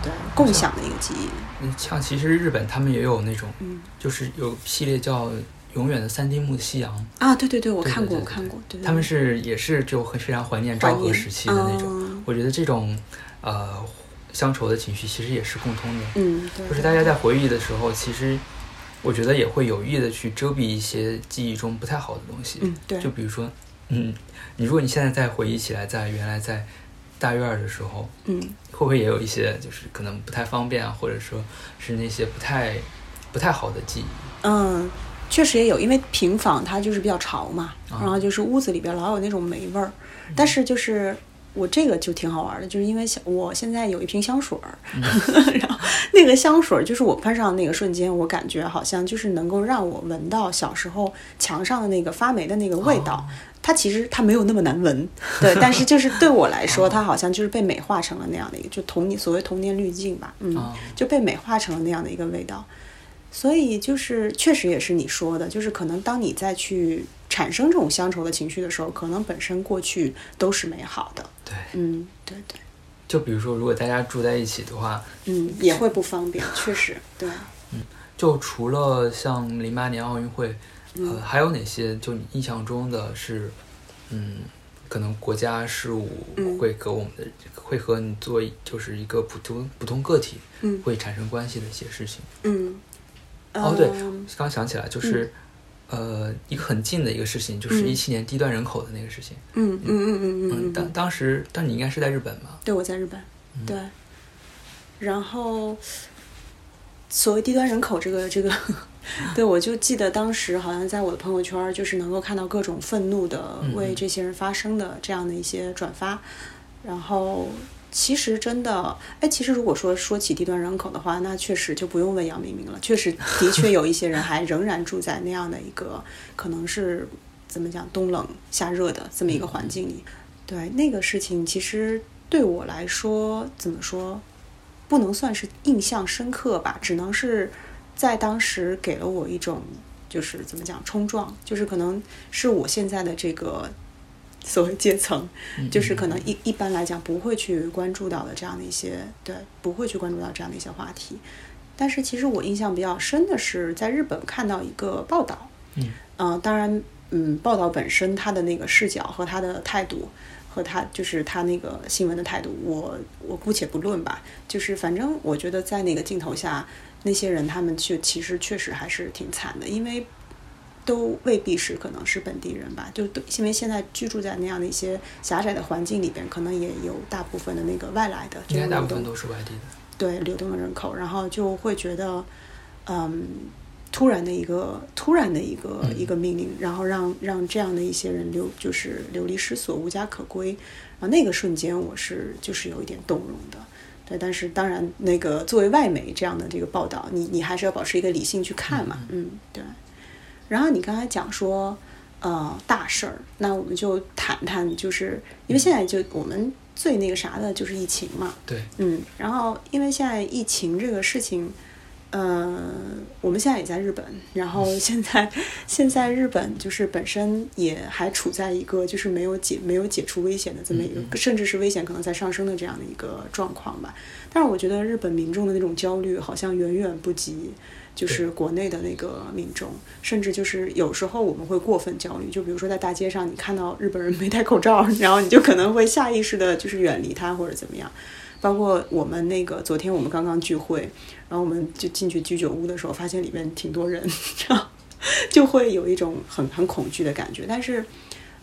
对，共享的一个记忆。嗯，像其实日本他们也有那种，嗯，就是有系列叫《永远的三丁目的夕阳》啊，对对对，我看过，我看过。对他们是也是就很非常怀念昭和时期的那种。我觉得这种呃乡愁的情绪其实也是共通的。嗯，就是大家在回忆的时候，其实我觉得也会有意的去遮蔽一些记忆中不太好的东西。嗯，对。就比如说，嗯，你如果你现在再回忆起来，在原来在。大院儿的时候，嗯，会不会也有一些就是可能不太方便啊，或者说是那些不太不太好的记忆？嗯，确实也有，因为平房它就是比较潮嘛，然后就是屋子里边老有那种霉味儿。但是就是我这个就挺好玩的，就是因为我现在有一瓶香水儿，然后那个香水儿就是我喷上那个瞬间，我感觉好像就是能够让我闻到小时候墙上的那个发霉的那个味道。它其实它没有那么难闻，对，但是就是对我来说，它好像就是被美化成了那样的一个，就童年所谓童年滤镜吧，嗯，就被美化成了那样的一个味道。所以就是确实也是你说的，就是可能当你再去产生这种乡愁的情绪的时候，可能本身过去都是美好的。对，嗯，对对。就比如说，如果大家住在一起的话，嗯，也会不方便，确实，对。嗯，就除了像零八年奥运会。呃，还有哪些就你印象中的是，嗯，可能国家事务会和我们的会和你做就是一个普通普通个体嗯会产生关系的一些事情。嗯，哦，对，刚想起来，就是呃，一个很近的一个事情，就是一七年低端人口的那个事情。嗯嗯嗯嗯嗯。当当时，但你应该是在日本吧？对，我在日本。对。然后，所谓低端人口，这个这个。对，我就记得当时好像在我的朋友圈，就是能够看到各种愤怒的为这些人发声的这样的一些转发。然后，其实真的，哎，其实如果说说起低端人口的话，那确实就不用问杨明明了。确实，的确有一些人还仍然住在那样的一个可能是怎么讲冬冷夏热的这么一个环境里。对那个事情，其实对我来说怎么说，不能算是印象深刻吧，只能是。在当时给了我一种，就是怎么讲冲撞，就是可能是我现在的这个 所谓阶层，就是可能一一般来讲不会去关注到的这样的一些，对，不会去关注到这样的一些话题。但是其实我印象比较深的是在日本看到一个报道，嗯，当然，嗯，报道本身它的那个视角和他的态度和他就是他那个新闻的态度，我我姑且不论吧，就是反正我觉得在那个镜头下。那些人他们去其实确实还是挺惨的，因为都未必是可能是本地人吧，就因为现在居住在那样的一些狭窄的环境里边，可能也有大部分的那个外来的。应该大部分都是外地的。对流动的人口，然后就会觉得，嗯，突然的一个突然的一个、嗯一个命令，然后让让这样的一些人流就是流离失所、无家可归，然后那个瞬间我是就是有一点动容的。对，但是当然，那个作为外媒这样的这个报道，你你还是要保持一个理性去看嘛，嗯，对。然后你刚才讲说，呃，大事儿，那我们就谈谈，就是因为现在就我们最那个啥的就是疫情嘛，对，嗯，然后因为现在疫情这个事情，呃，我们现在也在日本，然后现在 现在日本就是本身也还处在一个就是没有解没有解除危险的这么一个，嗯甚至是危险可能在上升的这样的一个状况吧。但是我觉得日本民众的那种焦虑好像远远不及。就是国内的那个民众，甚至就是有时候我们会过分焦虑，就比如说在大街上你看到日本人没戴口罩，然后你就可能会下意识的就是远离他或者怎么样。包括我们那个昨天我们刚刚聚会，然后我们就进去居酒屋的时候，发现里面挺多人，然后就会有一种很很恐惧的感觉。但是，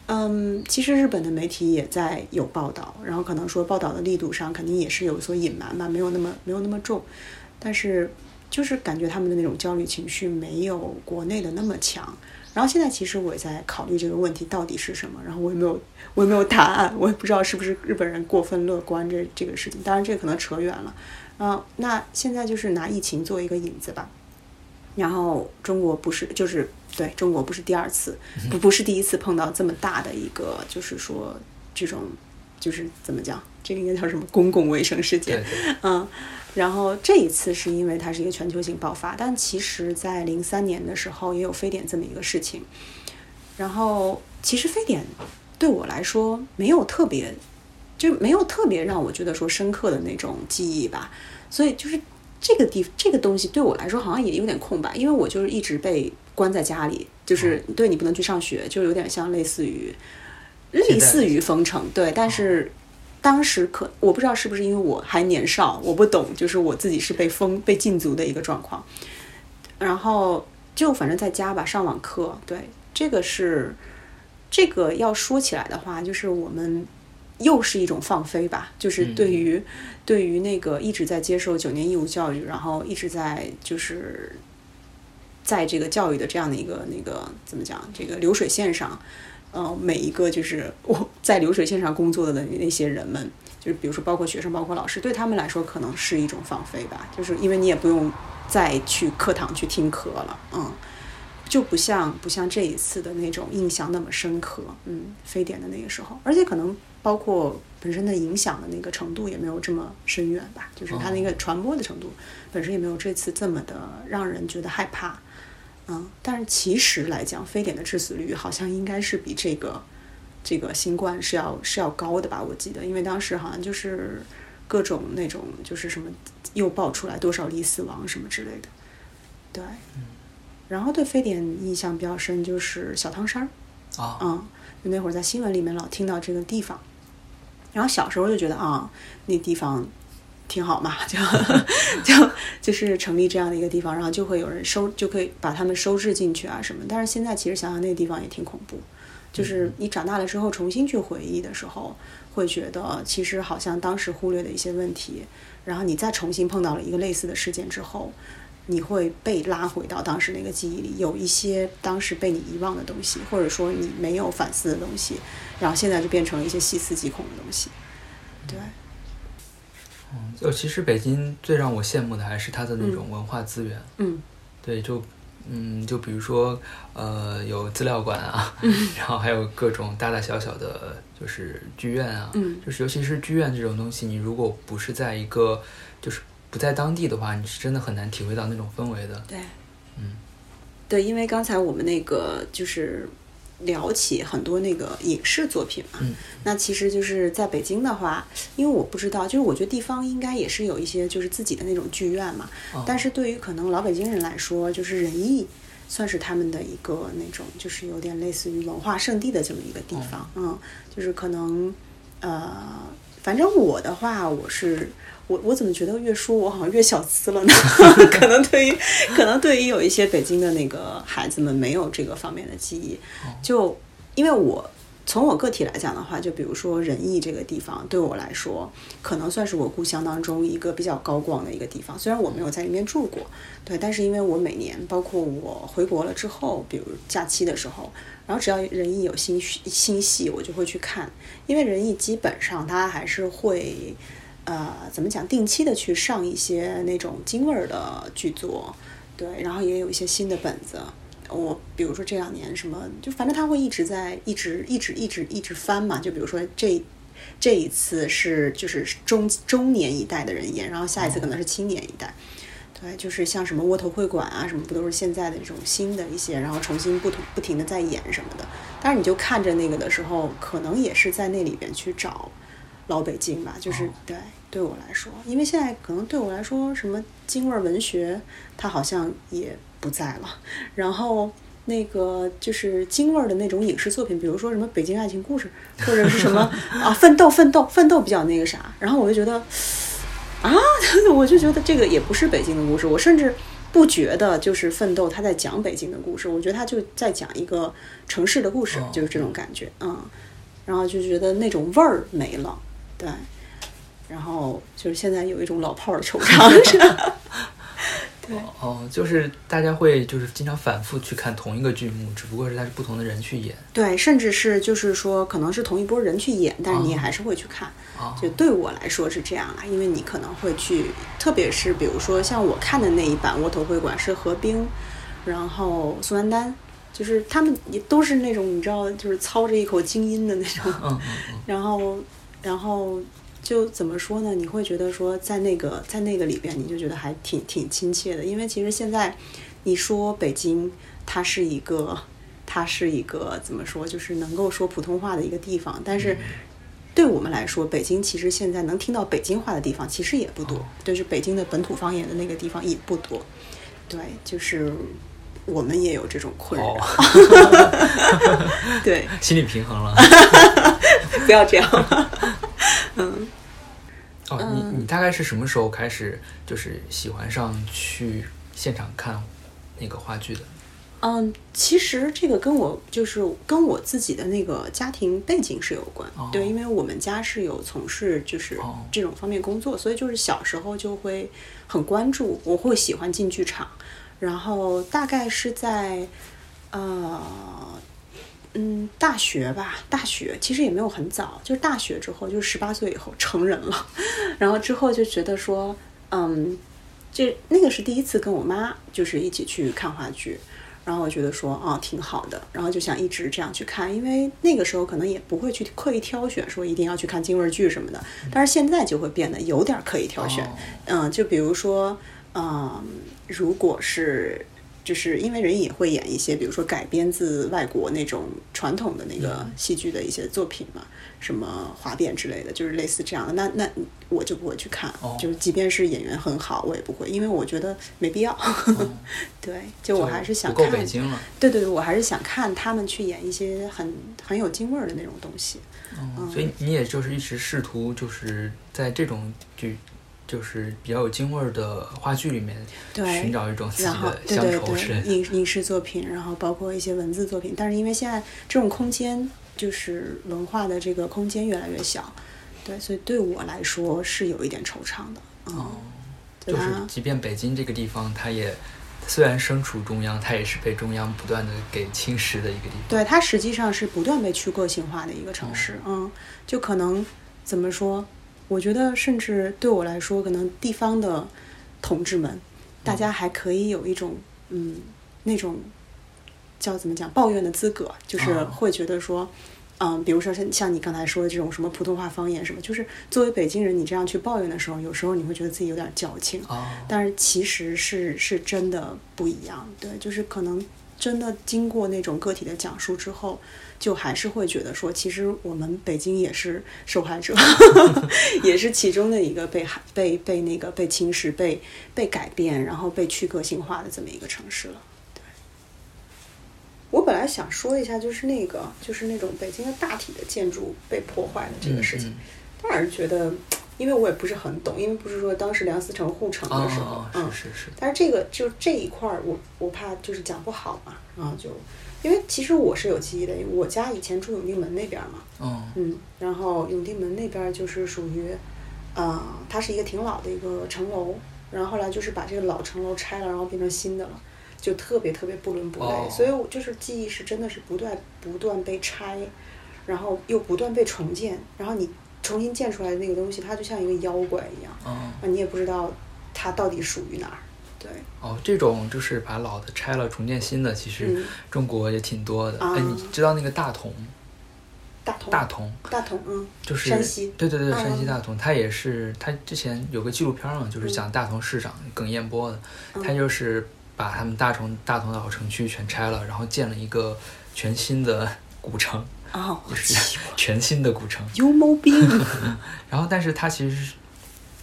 嗯，其实日本的媒体也在有报道，然后可能说报道的力度上肯定也是有所隐瞒吧，没有那么没有那么重，但是就是感觉他们的那种焦虑情绪没有国内的那么强。然后现在其实我也在考虑这个问题到底是什么，然后我也没有我也没有答案，我也不知道是不是日本人过分乐观这这个事情。当然这个可能扯远了。啊、那现在就是拿疫情做一个引子吧。然后中国不是就是对中国不是第二次，不不是第一次碰到这么大的一个，就是说这种就是怎么讲，这个应该叫什么公共卫生事件嗯，然后这一次是因为它是一个全球性爆发，但其实在零三年的时候也有非典这么一个事情。然后其实非典对我来说没有特别，就没有特别让我觉得说深刻的那种记忆吧。所以就是这个地这个东西对我来说好像也有点空白，因为我就是一直被关在家里，就是对你不能去上学，就有点像类似于类似于封城，对，但是。当时可我不知道是不是因为我还年少，我不懂，就是我自己是被封被禁足的一个状况，然后就反正在家吧，上网课，对，这个是这个要说起来的话，就是我们又是一种放飞吧，就是对于、对于那个一直在接受九年义务教育，然后一直在就是在这个教育的这样的一个那个怎么讲，这个流水线上。呃，每一个就是 我在流水线上工作的那些人们，就是比如说包括学生，包括老师，对他们来说可能是一种放飞吧，就是因为你也不用再去课堂去听课了，嗯，就不像不像这一次的那种印象那么深刻，嗯，非典的那个时候，而且可能包括本身的影响的那个程度也没有这么深远吧，就是它那个传播的程度本身也没有这次这么的让人觉得害怕。嗯，但是其实来讲，非典的致死率好像应该是比这个这个新冠是要是要高的吧？我记得，因为当时好像就是各种那种就是什么又爆出来多少例死亡什么之类的，对。然后对非典印象比较深就是小汤山儿，啊，嗯，就那会儿在新闻里面老听到这个地方，然后小时候就觉得啊，那地方挺好嘛，就就就是成立这样的一个地方，然后就会有人收，就可以把他们收治进去啊什么。但是现在其实想想那个地方也挺恐怖，就是你长大了之后重新去回忆的时候，会觉得其实好像当时忽略的一些问题，然后你再重新碰到了一个类似的事件之后。你会被拉回到当时那个记忆里，有一些当时被你遗忘的东西，或者说你没有反思的东西，然后现在就变成了一些细思极恐的东西。对，就其实北京最让我羡慕的还是它的那种文化资源。嗯。对，就嗯，就比如说呃，有资料馆啊，嗯。然后还有各种大大小小的，就是剧院啊，嗯。就是尤其是剧院这种东西，你如果不是在一个就是不在当地的话，你是真的很难体会到那种氛围的。对，嗯，对，因为刚才我们那个就是聊起很多那个影视作品嘛，嗯。那其实就是在北京的话，因为我不知道，就是我觉得地方应该也是有一些就是自己的那种剧院嘛，哦。但是对于可能老北京人来说，就是仁义。算是他们的一个那种，就是有点类似于文化圣地的这么一个地方，嗯，就是可能，呃，反正我的话，我是我我怎么觉得越说我好像越小资了呢？可能对于可能对于有一些北京的那个孩子们没有这个方面的记忆，就因为我从我个体来讲的话，就比如说仁义这个地方，对我来说，可能算是我故乡当中一个比较高光的一个地方。虽然我没有在里面住过，对，但是因为我每年，包括我回国了之后，比如假期的时候，然后只要仁义有新新戏，我就会去看。因为仁义基本上它还是会，呃，怎么讲，定期的去上一些那种京味儿的剧作，对，然后也有一些新的本子。我比如说这两年什么，就反正他会一直在一直一直一直一直翻嘛。就比如说这这一次是就是中中年一代的人演，然后下一次可能是青年一代。对，就是像什么窝头会馆啊什么，不都是现在的这种新的一些，然后重新不同不停的在演什么的。但是你就看着那个的时候，可能也是在那里边去找老北京吧。就是对对我来说，因为现在可能对我来说，什么京味文学，它好像也。不在了，然后那个就是京味儿的那种影视作品，比如说什么《北京爱情故事》，或者是什么 啊《奋斗》《奋斗》《奋斗》比较那个啥，然后我就觉得啊，我就觉得这个也不是北京的故事，我甚至不觉得就是《奋斗》他在讲北京的故事，我觉得他就在讲一个城市的故事，就是这种感觉，嗯，然后就觉得那种味儿没了，对，然后就是现在有一种老炮儿的惆怅。对哦，就是大家会就是经常反复去看同一个剧目，只不过是它是不同的人去演。对，甚至是就是说可能是同一波人去演，但是你也还是会去看。就对我来说是这样啊，因为你可能会去，特别是比如说像我看的那一版《窝头会馆》是何冰，然后宋丹丹，就是他们也都是那种你知道，就是操着一口京音的那种。嗯嗯。然后，然后。就怎么说呢？你会觉得说，在那个在那个里边，你就觉得还挺挺亲切的。因为其实现在，你说北京，它是一个，它是一个怎么说，就是能够说普通话的一个地方。但是，对我们来说，北京其实现在能听到北京话的地方其实也不多，就是北京的本土方言的那个地方也不多。对，就是我们也有这种困扰。对，心理平衡了。不要这样。嗯，哦，你你大概是什么时候开始就是喜欢上去现场看那个话剧的？嗯，其实这个跟我就是跟我自己的那个家庭背景是有关。对，因为我们家是有从事就是这种方面工作，所以就是小时候就会很关注，我会喜欢进剧场，然后大概是在呃。嗯，大学吧，大学其实也没有很早，就是大学之后，就是十八岁以后成人了，然后之后就觉得说，嗯，这那个是第一次跟我妈就是一起去看话剧，然后我觉得说，哦，挺好的，然后就想一直这样去看，因为那个时候可能也不会去刻意挑选说一定要去看京味剧什么的，但是现在就会变得有点刻意挑选，嗯，就比如说，嗯，如果是。就是因为人也会演一些，比如说改编自外国那种传统的那个戏剧的一些作品嘛，什么滑变之类的，就是类似这样的。那那我就不会去看，就是即便是演员很好，我也不会，因为我觉得没必要。对，就我还是想看。北京了。对对对，我还是想看他们去演一些很很有京味儿的那种东西。嗯，所以你也就是一直试图就是在这种剧。就是比较有京味儿的话剧里面，寻找一种自己的乡愁是影影视作品，然后包括一些文字作品。但是因为现在这种空间，就是文化的这个空间越来越小，对，所以对我来说是有一点惆怅的。哦，就是即便北京这个地方，它也虽然身处中央，它也是被中央不断的给侵蚀的一个地方。对，它实际上是不断被去个性化的一个城市。嗯，就可能怎么说？我觉得，甚至对我来说，可能地方的同志们，大家还可以有一种，嗯，那种叫怎么讲抱怨的资格，就是会觉得说，嗯，比如说像像你刚才说的这种什么普通话方言什么，就是作为北京人，你这样去抱怨的时候，有时候你会觉得自己有点矫情，但是其实是是真的不一样，对，就是可能真的经过那种个体的讲述之后。就还是会觉得说，其实我们北京也是受害者，也是其中的一个被害、被被那个被侵蚀、被被改变，然后被去个性化的这么一个城市了。对，我本来想说一下，就是那个，就是那种北京的大体的建筑被破坏的这个事情，但是觉得，因为我也不是很懂，因为不是说当时梁思成护城的时候，嗯，是是是，但是这个就这一块儿，我我怕就是讲不好嘛，然后就。因为其实我是有记忆的，因为我家以前住永定门那边嘛，嗯。嗯，然后永定门那边就是属于，呃，它是一个挺老的一个城楼，然后后来就是把这个老城楼拆了，然后变成新的了，就特别特别不伦不类，哦。所以我就是记忆是真的是不断不断被拆，然后又不断被重建，然后你重新建出来的那个东西，它就像一个妖怪一样，嗯。啊，你也不知道它到底属于哪儿，对，哦，这种就是把老的拆了重建新的，其实嗯中国也挺多的。哎、啊你知道那个大同？大同大同大同，嗯，就是山西对对对，嗯山西大同，它也是他之前有个纪录片嘛，就是讲大同市长耿彦波的，嗯他就是把他们大同大同的老城区全拆了，然后建了一个全新的古城，哦，就是全新的古城。有毛病，然后，但是它其实是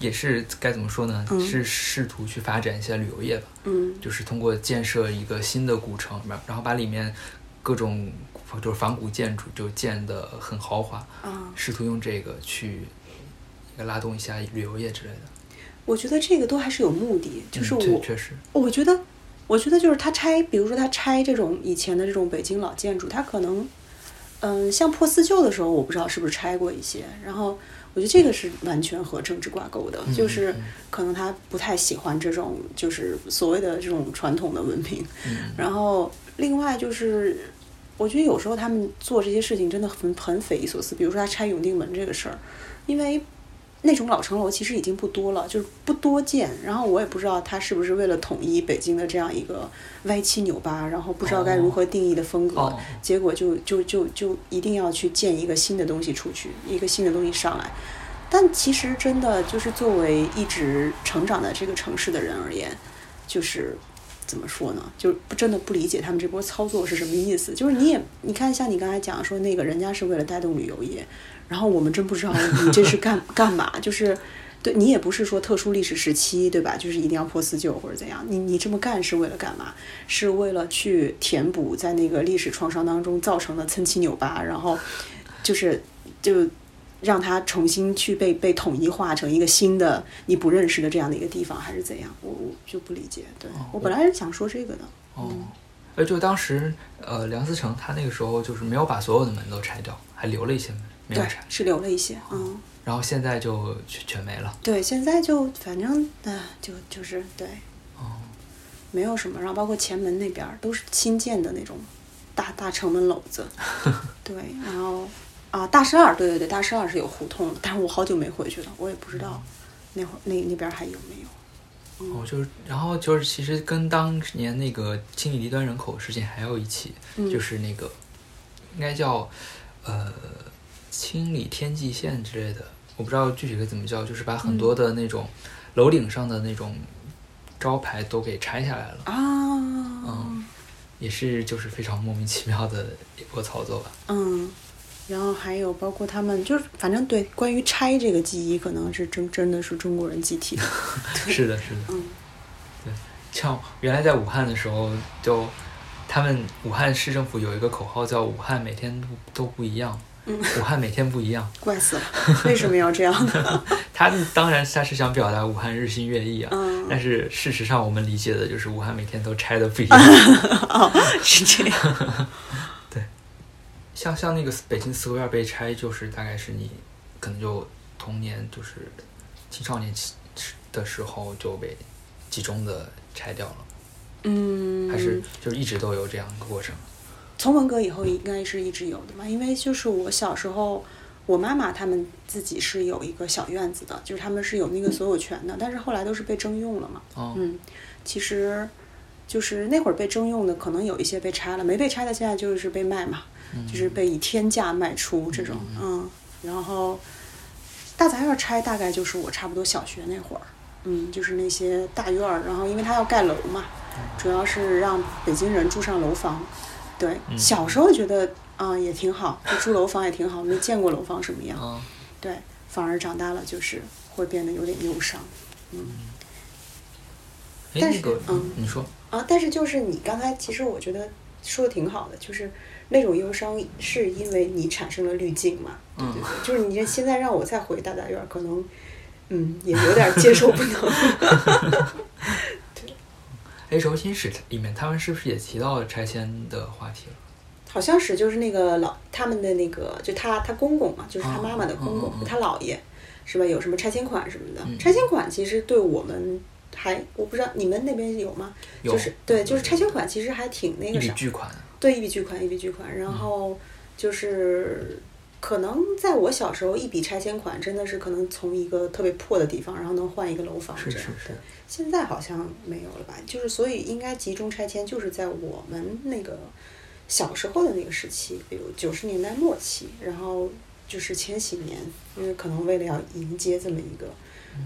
也是该怎么说呢？嗯是试图去发展一下旅游业吧，嗯就是通过建设一个新的古城，然然后把里面各种就是仿古建筑就建得很豪华，啊。试图用这个去拉动一下旅游业之类的。我觉得这个都还是有目的，就是我，确实，我觉得，我觉得就是他拆，比如说他拆这种以前的这种北京老建筑，他可能，嗯，像破四旧的时候，我不知道是不是拆过一些，然后我觉得这个是完全和政治挂钩的，嗯就是嗯可能他不太喜欢这种就是所谓的这种传统的文明，嗯 然后另外就是，我觉得有时候他们做这些事情真的很很匪夷所思。比如说他拆永定门这个事儿，因为那种老城楼其实已经不多了，就是不多见。然后我也不知道他是不是为了统一北京的这样一个歪七扭八，然后不知道该如何定义的风格，哦结果就就就就一定要去建一个新的东西出去，一个新的东西上来。但其实真的就是作为一直成长在这个城市的人而言，就是怎么说呢？就是不真的不理解他们这波操作是什么意思。就是你也你看，像你刚才讲说那个人家是为了带动旅游业，然后我们真不知道 你这是干干嘛，就是。对你也不是说特殊历史时期，对吧？就是一定要破四旧或者怎样。你你这么干是为了干嘛？是为了去填补在那个历史创伤当中造成的参差扭巴，然后就是就让它重新去被被统一化成一个新的你不认识的这样的一个地方，还是怎样？我我就不理解。对、哦我本来是想说这个的。哦，呃，就当时呃梁思成他那个时候就是没有把所有的门都拆掉，还留了一些门没有对，，是留了一些，嗯，然后现在就全全没了。对，现在就反正啊、就就是对，哦，没有什么。然后包括前门那边都是新建的那种大大城门楼子，对，然后啊大石二，对对对，大石二是有胡同的，但是我好久没回去了，我也不知道那会儿那那边还有没有。哦，就是，然后就是，其实跟当年那个清理低端人口事件还有一起，嗯就是那个应该叫呃清理天际线之类的，我不知道具体该怎么叫，就是把很多的那种楼顶上的那种招牌都给拆下来了，啊，嗯也是就是非常莫名其妙的一波操作吧。嗯，然后还有包括他们，就是反正对关于拆这个记忆，可能是真真的是中国人集体的。是的，是的，嗯。像原来在武汉的时候，就他们武汉市政府有一个口号叫“武汉每天都都不一样”，嗯武汉每天不一样。怪死了，为什么要这样呢？他当然他是想表达武汉日新月异啊，嗯但是事实上我们理解的就是武汉每天都拆的不一样。哦，是这样。对像像那个北京四合院被拆，就是大概是你可能就童年就是青少年期的时候就被集中的拆掉了，嗯，还是就是一直都有这样一个过程。从文革以后应该是一直有的嘛，因为就是我小时候，我妈妈他们自己是有一个小院子的，就是他们是有那个所有权的，但是后来都是被征用了嘛。哦，嗯，其实就是那会儿被征用的，可能有一些被拆了，没被拆的现在就是被卖嘛，就是被以天价卖出这种，嗯，然后大杂院拆大概就是我差不多小学那会儿，嗯，就是那些大院儿，然后因为它要盖楼嘛，主要是让北京人住上楼房，对，嗯。小时候觉得啊、也挺好，就住楼房也挺好，没见过楼房什么样，嗯，对，反而长大了就是会变得有点忧伤。嗯，但是那个，嗯。你说，啊，但是就是你刚才其实我觉得说的挺好的，就是那种忧伤是因为你产生了滤镜嘛，对对？对，就是你这现在让我再回大杂院，可能嗯也有点接受不能。哎，柔情史里面他们是不是也提到了拆迁的话题了？好像是就是那个老他们的那个就他他公公嘛，就是他妈妈的公公，他姥爷是吧？有什么拆迁款什么的，嗯拆迁款其实对我们还我不知道你们那边有吗？有就是对，就是拆迁款其实还挺那一笔个啥，巨款，对，一笔巨款，一笔巨款。然后就是可能在我小时候，一笔拆迁款真的是可能从一个特别破的地方，然后能换一个楼房这样。是是是对，现在好像没有了吧？就是所以应该集中拆迁，就是在我们那个小时候的那个时期，比如九十年代末期，然后就是千禧年，因为可能为了要迎接这么一个。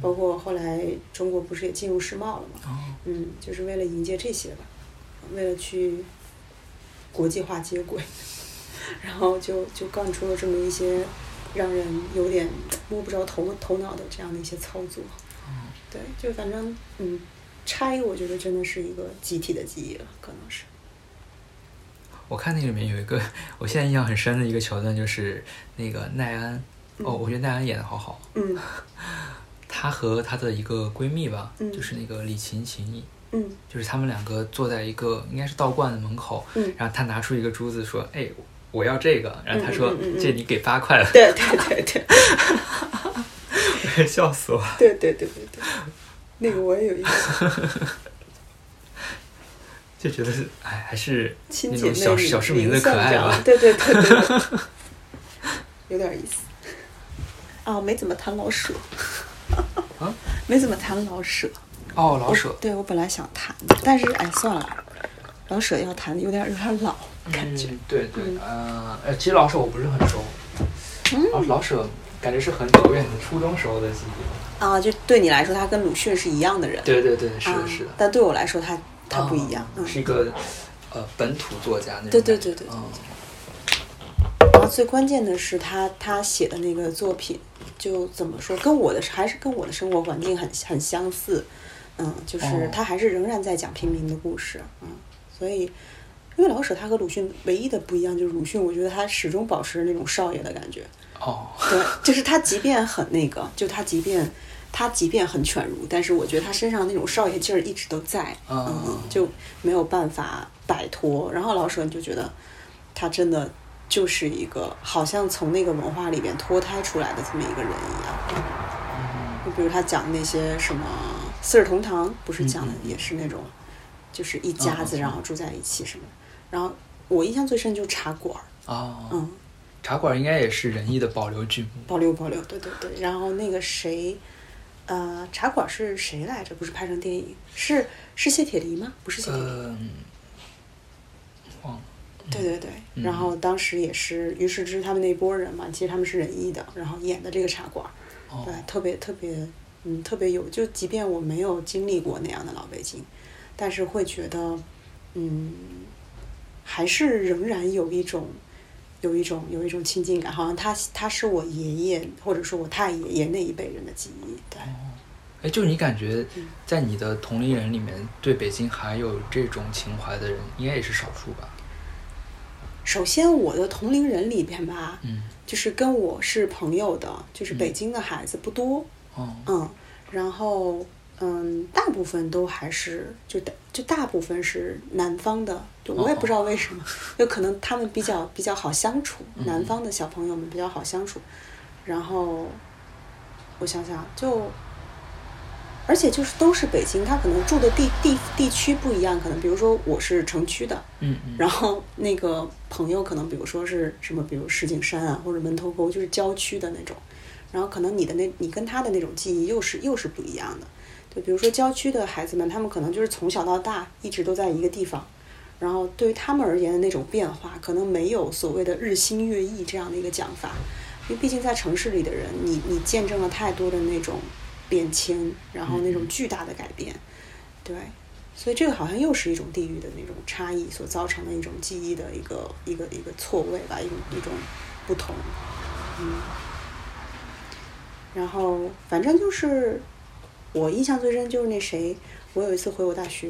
包括后来中国不是也进入世贸了嘛？哦，嗯，就是为了迎接这些吧，为了去国际化接轨，然后就就干出了这么一些让人有点摸不着头头脑的这样的一些操作。对，就反正嗯，拆我觉得真的是一个集体的记忆了，可能是。我看那里面有一个，我现在印象很深的一个桥段，就是那个奈安，哦，我觉得奈安演的好好，嗯她和她的一个闺蜜吧，嗯就是那个李琴琴，嗯就是他们两个坐在一个应该是道观的门口，嗯，然后她拿出一个珠子说：“哎，我要这个。”然后他说：“嗯嗯嗯嗯这你给八块了。对对对对 笑死我！对对对对对，那个我也有印象。就觉得哎，还是亲那种小姐妹名小市民的可爱相这样吧。对对对 有点意思。啊，没怎么谈老舍。啊？没怎么谈老舍。哦，老舍我，对我本来想谈的，但是哎，算了，老舍要谈有点有点老，感觉。嗯、对对嗯，呃，呃，其实老舍我不是很熟，老老舍感觉是很久远的初中时候的记忆。啊，就对你来说，他跟鲁迅是一样的人。对对对，是啊的，是的，但对我来说，他他不一样。是一个呃本土作家那种对。对对对对嗯然后最关键的是他他写的那个作品，就怎么说，跟我的还是跟我的生活环境很很相似，嗯，就是哦他还是仍然在讲平民的故事，嗯，所以因为老舍他和鲁迅唯一的不一样就是鲁迅，我觉得他始终保持着那种少爷的感觉，哦，对，就是他即便很那个，就他即便他即便很犬儒，但是我觉得他身上那种少爷劲儿一直都在，嗯嗯，就没有办法摆脱。然后老舍你就觉得他真的就是一个好像从那个文化里边脱胎出来的这么一个人一样。就比如他讲那些什么《四世同堂》，不是讲的也是那种，就是一家子然后住在一起什么的。然后我印象最深就是茶馆儿，哦，嗯，茶馆应该也是仁义的保留剧目。保留保留，对对对。然后那个谁，呃，茶馆是谁来着？不是拍成电影，是是谢铁骊吗？不是谢铁骊。嗯，忘了。对对对。嗯然后当时也是于世之他们那波人嘛，其实他们是仁义的，然后演的这个茶馆，哦对，特别特别，嗯，特别有。就即便我没有经历过那样的老北京，但是会觉得，嗯，还是仍然有一种。有一种有一种亲近感，好像他他是我爷爷或者说我太爷爷那一辈人的记忆，对。哎，就是你感觉嗯在你的同龄人里面，对北京还有这种情怀的人，应该也是少数吧？首先，我的同龄人里边吧，嗯，就是跟我是朋友的，就是北京的孩子不多，哦，嗯，然后嗯，大部分都还是就大就大部分是南方的，就我也不知道为什么，有可能他们比较比较好相处，嗯南方的小朋友们比较好相处，然后我想想就。而且就是都是北京，他可能住的地地地区不一样，可能比如说我是城区的，嗯嗯，然后那个朋友可能比如说是什么，比如石景山啊，或者门头沟，就是郊区的那种。然后可能你的那，你跟他的那种记忆又是又是不一样的。就比如说郊区的孩子们，他们可能就是从小到大一直都在一个地方，然后对于他们而言的那种变化，可能没有所谓的日新月异这样的一个讲法。因为毕竟在城市里的人，你你见证了太多的那种变迁，然后那种巨大的改变，对。所以这个好像又是一种地域的那种差异所造成的一种记忆的一个一个一个错位吧，一种一种不同，嗯。然后反正就是我印象最深就是那谁，我有一次回我大学，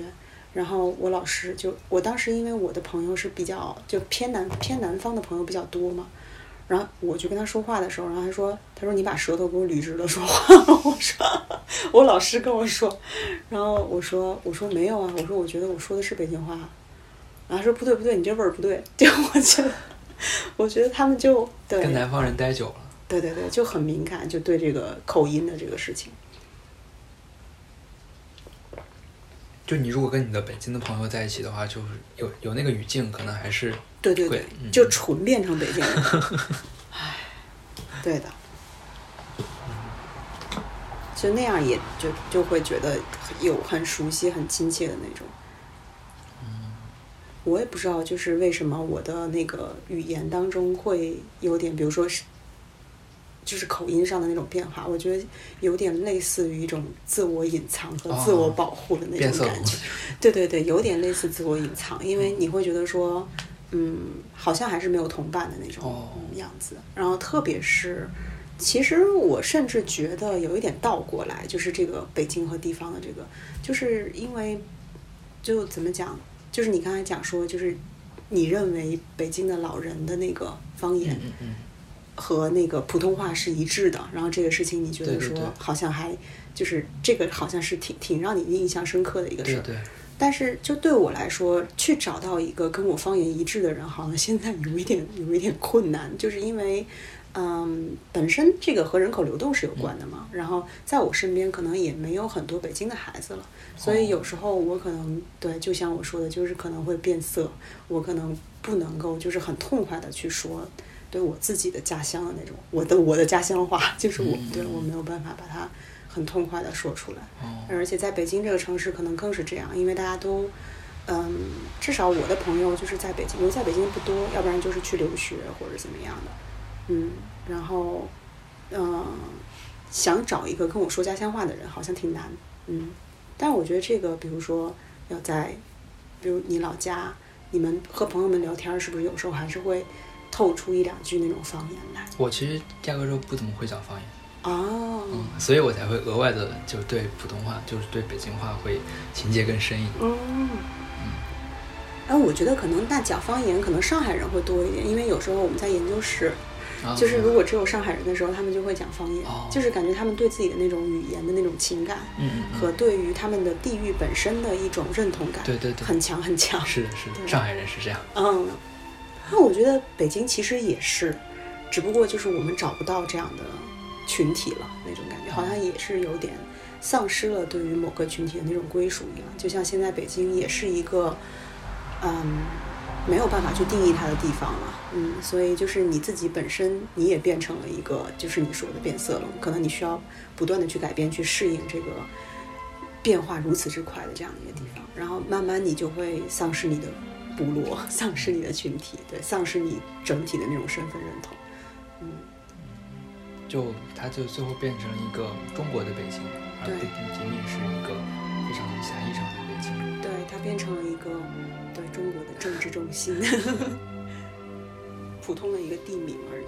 然后我老师就我当时因为我的朋友是比较就偏南偏南方的朋友比较多嘛，然后我就跟他说话的时候，然后他说他说你把舌头给我捋直了说话，我说我老师跟我说，然后我说我说没有啊，我说我觉得我说的是北京话，然后说不对不对，你这味儿不对。就我觉得，我觉得他们就对跟南方人待久了，对对对，就很敏感，就对这个口音的这个事情。就你如果跟你的北京的朋友在一起的话，就是有有那个语境，可能还是对对对，嗯就纯变成北京人。唉，对的，就那样也就就会觉得有很熟悉、很亲切的那种。我也不知道，就是为什么我的那个语言当中会有点，比如说是，就是口音上的那种变化，我觉得有点类似于一种自我隐藏和自我保护的那种感觉。对对对，有点类似自我隐藏，因为你会觉得说，嗯，好像还是没有同伴的那种、样子。然后特别是，其实我甚至觉得有一点倒过来，就是这个北京和地方的这个，就是因为就怎么讲，就是你刚才讲说，就是你认为北京的老人的那个方言嗯嗯和那个普通话是一致的，然后这个事情你觉得说好像还就是这个好像是挺挺让你印象深刻的一个事儿。对对，但是就对我来说，去找到一个跟我方言一致的人，好像现在有一点 有一点困难，就是因为，嗯，本身这个和人口流动是有关的嘛。然后在我身边可能也没有很多北京的孩子了，所以有时候我可能对，就像我说的，就是可能会变色，我可能不能够就是很痛快的去说。对我自己的家乡的那种，我的我的家乡话，就是我嗯。对我没有办法把它很痛快的说出来。哦，而且在北京这个城市，可能更是这样，因为大家都，嗯，至少我的朋友就是在北京，留在北京不多，要不然就是去留学或者怎么样的，嗯，然后，嗯、想找一个跟我说家乡话的人，好像挺难，嗯，但是我觉得这个，比如说要在，比如你老家，你们和朋友们聊天儿，是不是有时候还是会透出一两句那种方言来？我其实压根儿就不怎么会讲方言，哦，嗯，所以我才会额外的就对普通话，就是对北京话会情节更深一点。嗯，哎，我觉得可能那讲方言，可能上海人会多一点，因为有时候我们在研究室，啊就是如果只有上海人的时候，他们就会讲方言，哦。就是感觉他们对自己的那种语言的那种情感，嗯嗯嗯。和对于他们的地域本身的一种认同感，对对对。很强很强。是的，是。的，上海人是这样。嗯，那我觉得北京其实也是，只不过就是我们找不到这样的群体了，那种感觉好像也是有点丧失了对于某个群体的那种归属一样。就像现在北京也是一个，嗯，没有办法去定义它的地方了，嗯，所以就是你自己本身你也变成了一个，就是你说的变色龙，可能你需要不断的去改变，去适应这个。变化如此之快的这样的一个地方，然后慢慢你就会丧失你的部落，丧失你的群体，对，丧失你整体的那种身份认同。嗯，就它就最后变成了一个中国的北京，而对不仅仅是一个非常狭义上的北京。对，它变成了一个对中国的政治中心，普通的一个地名而已。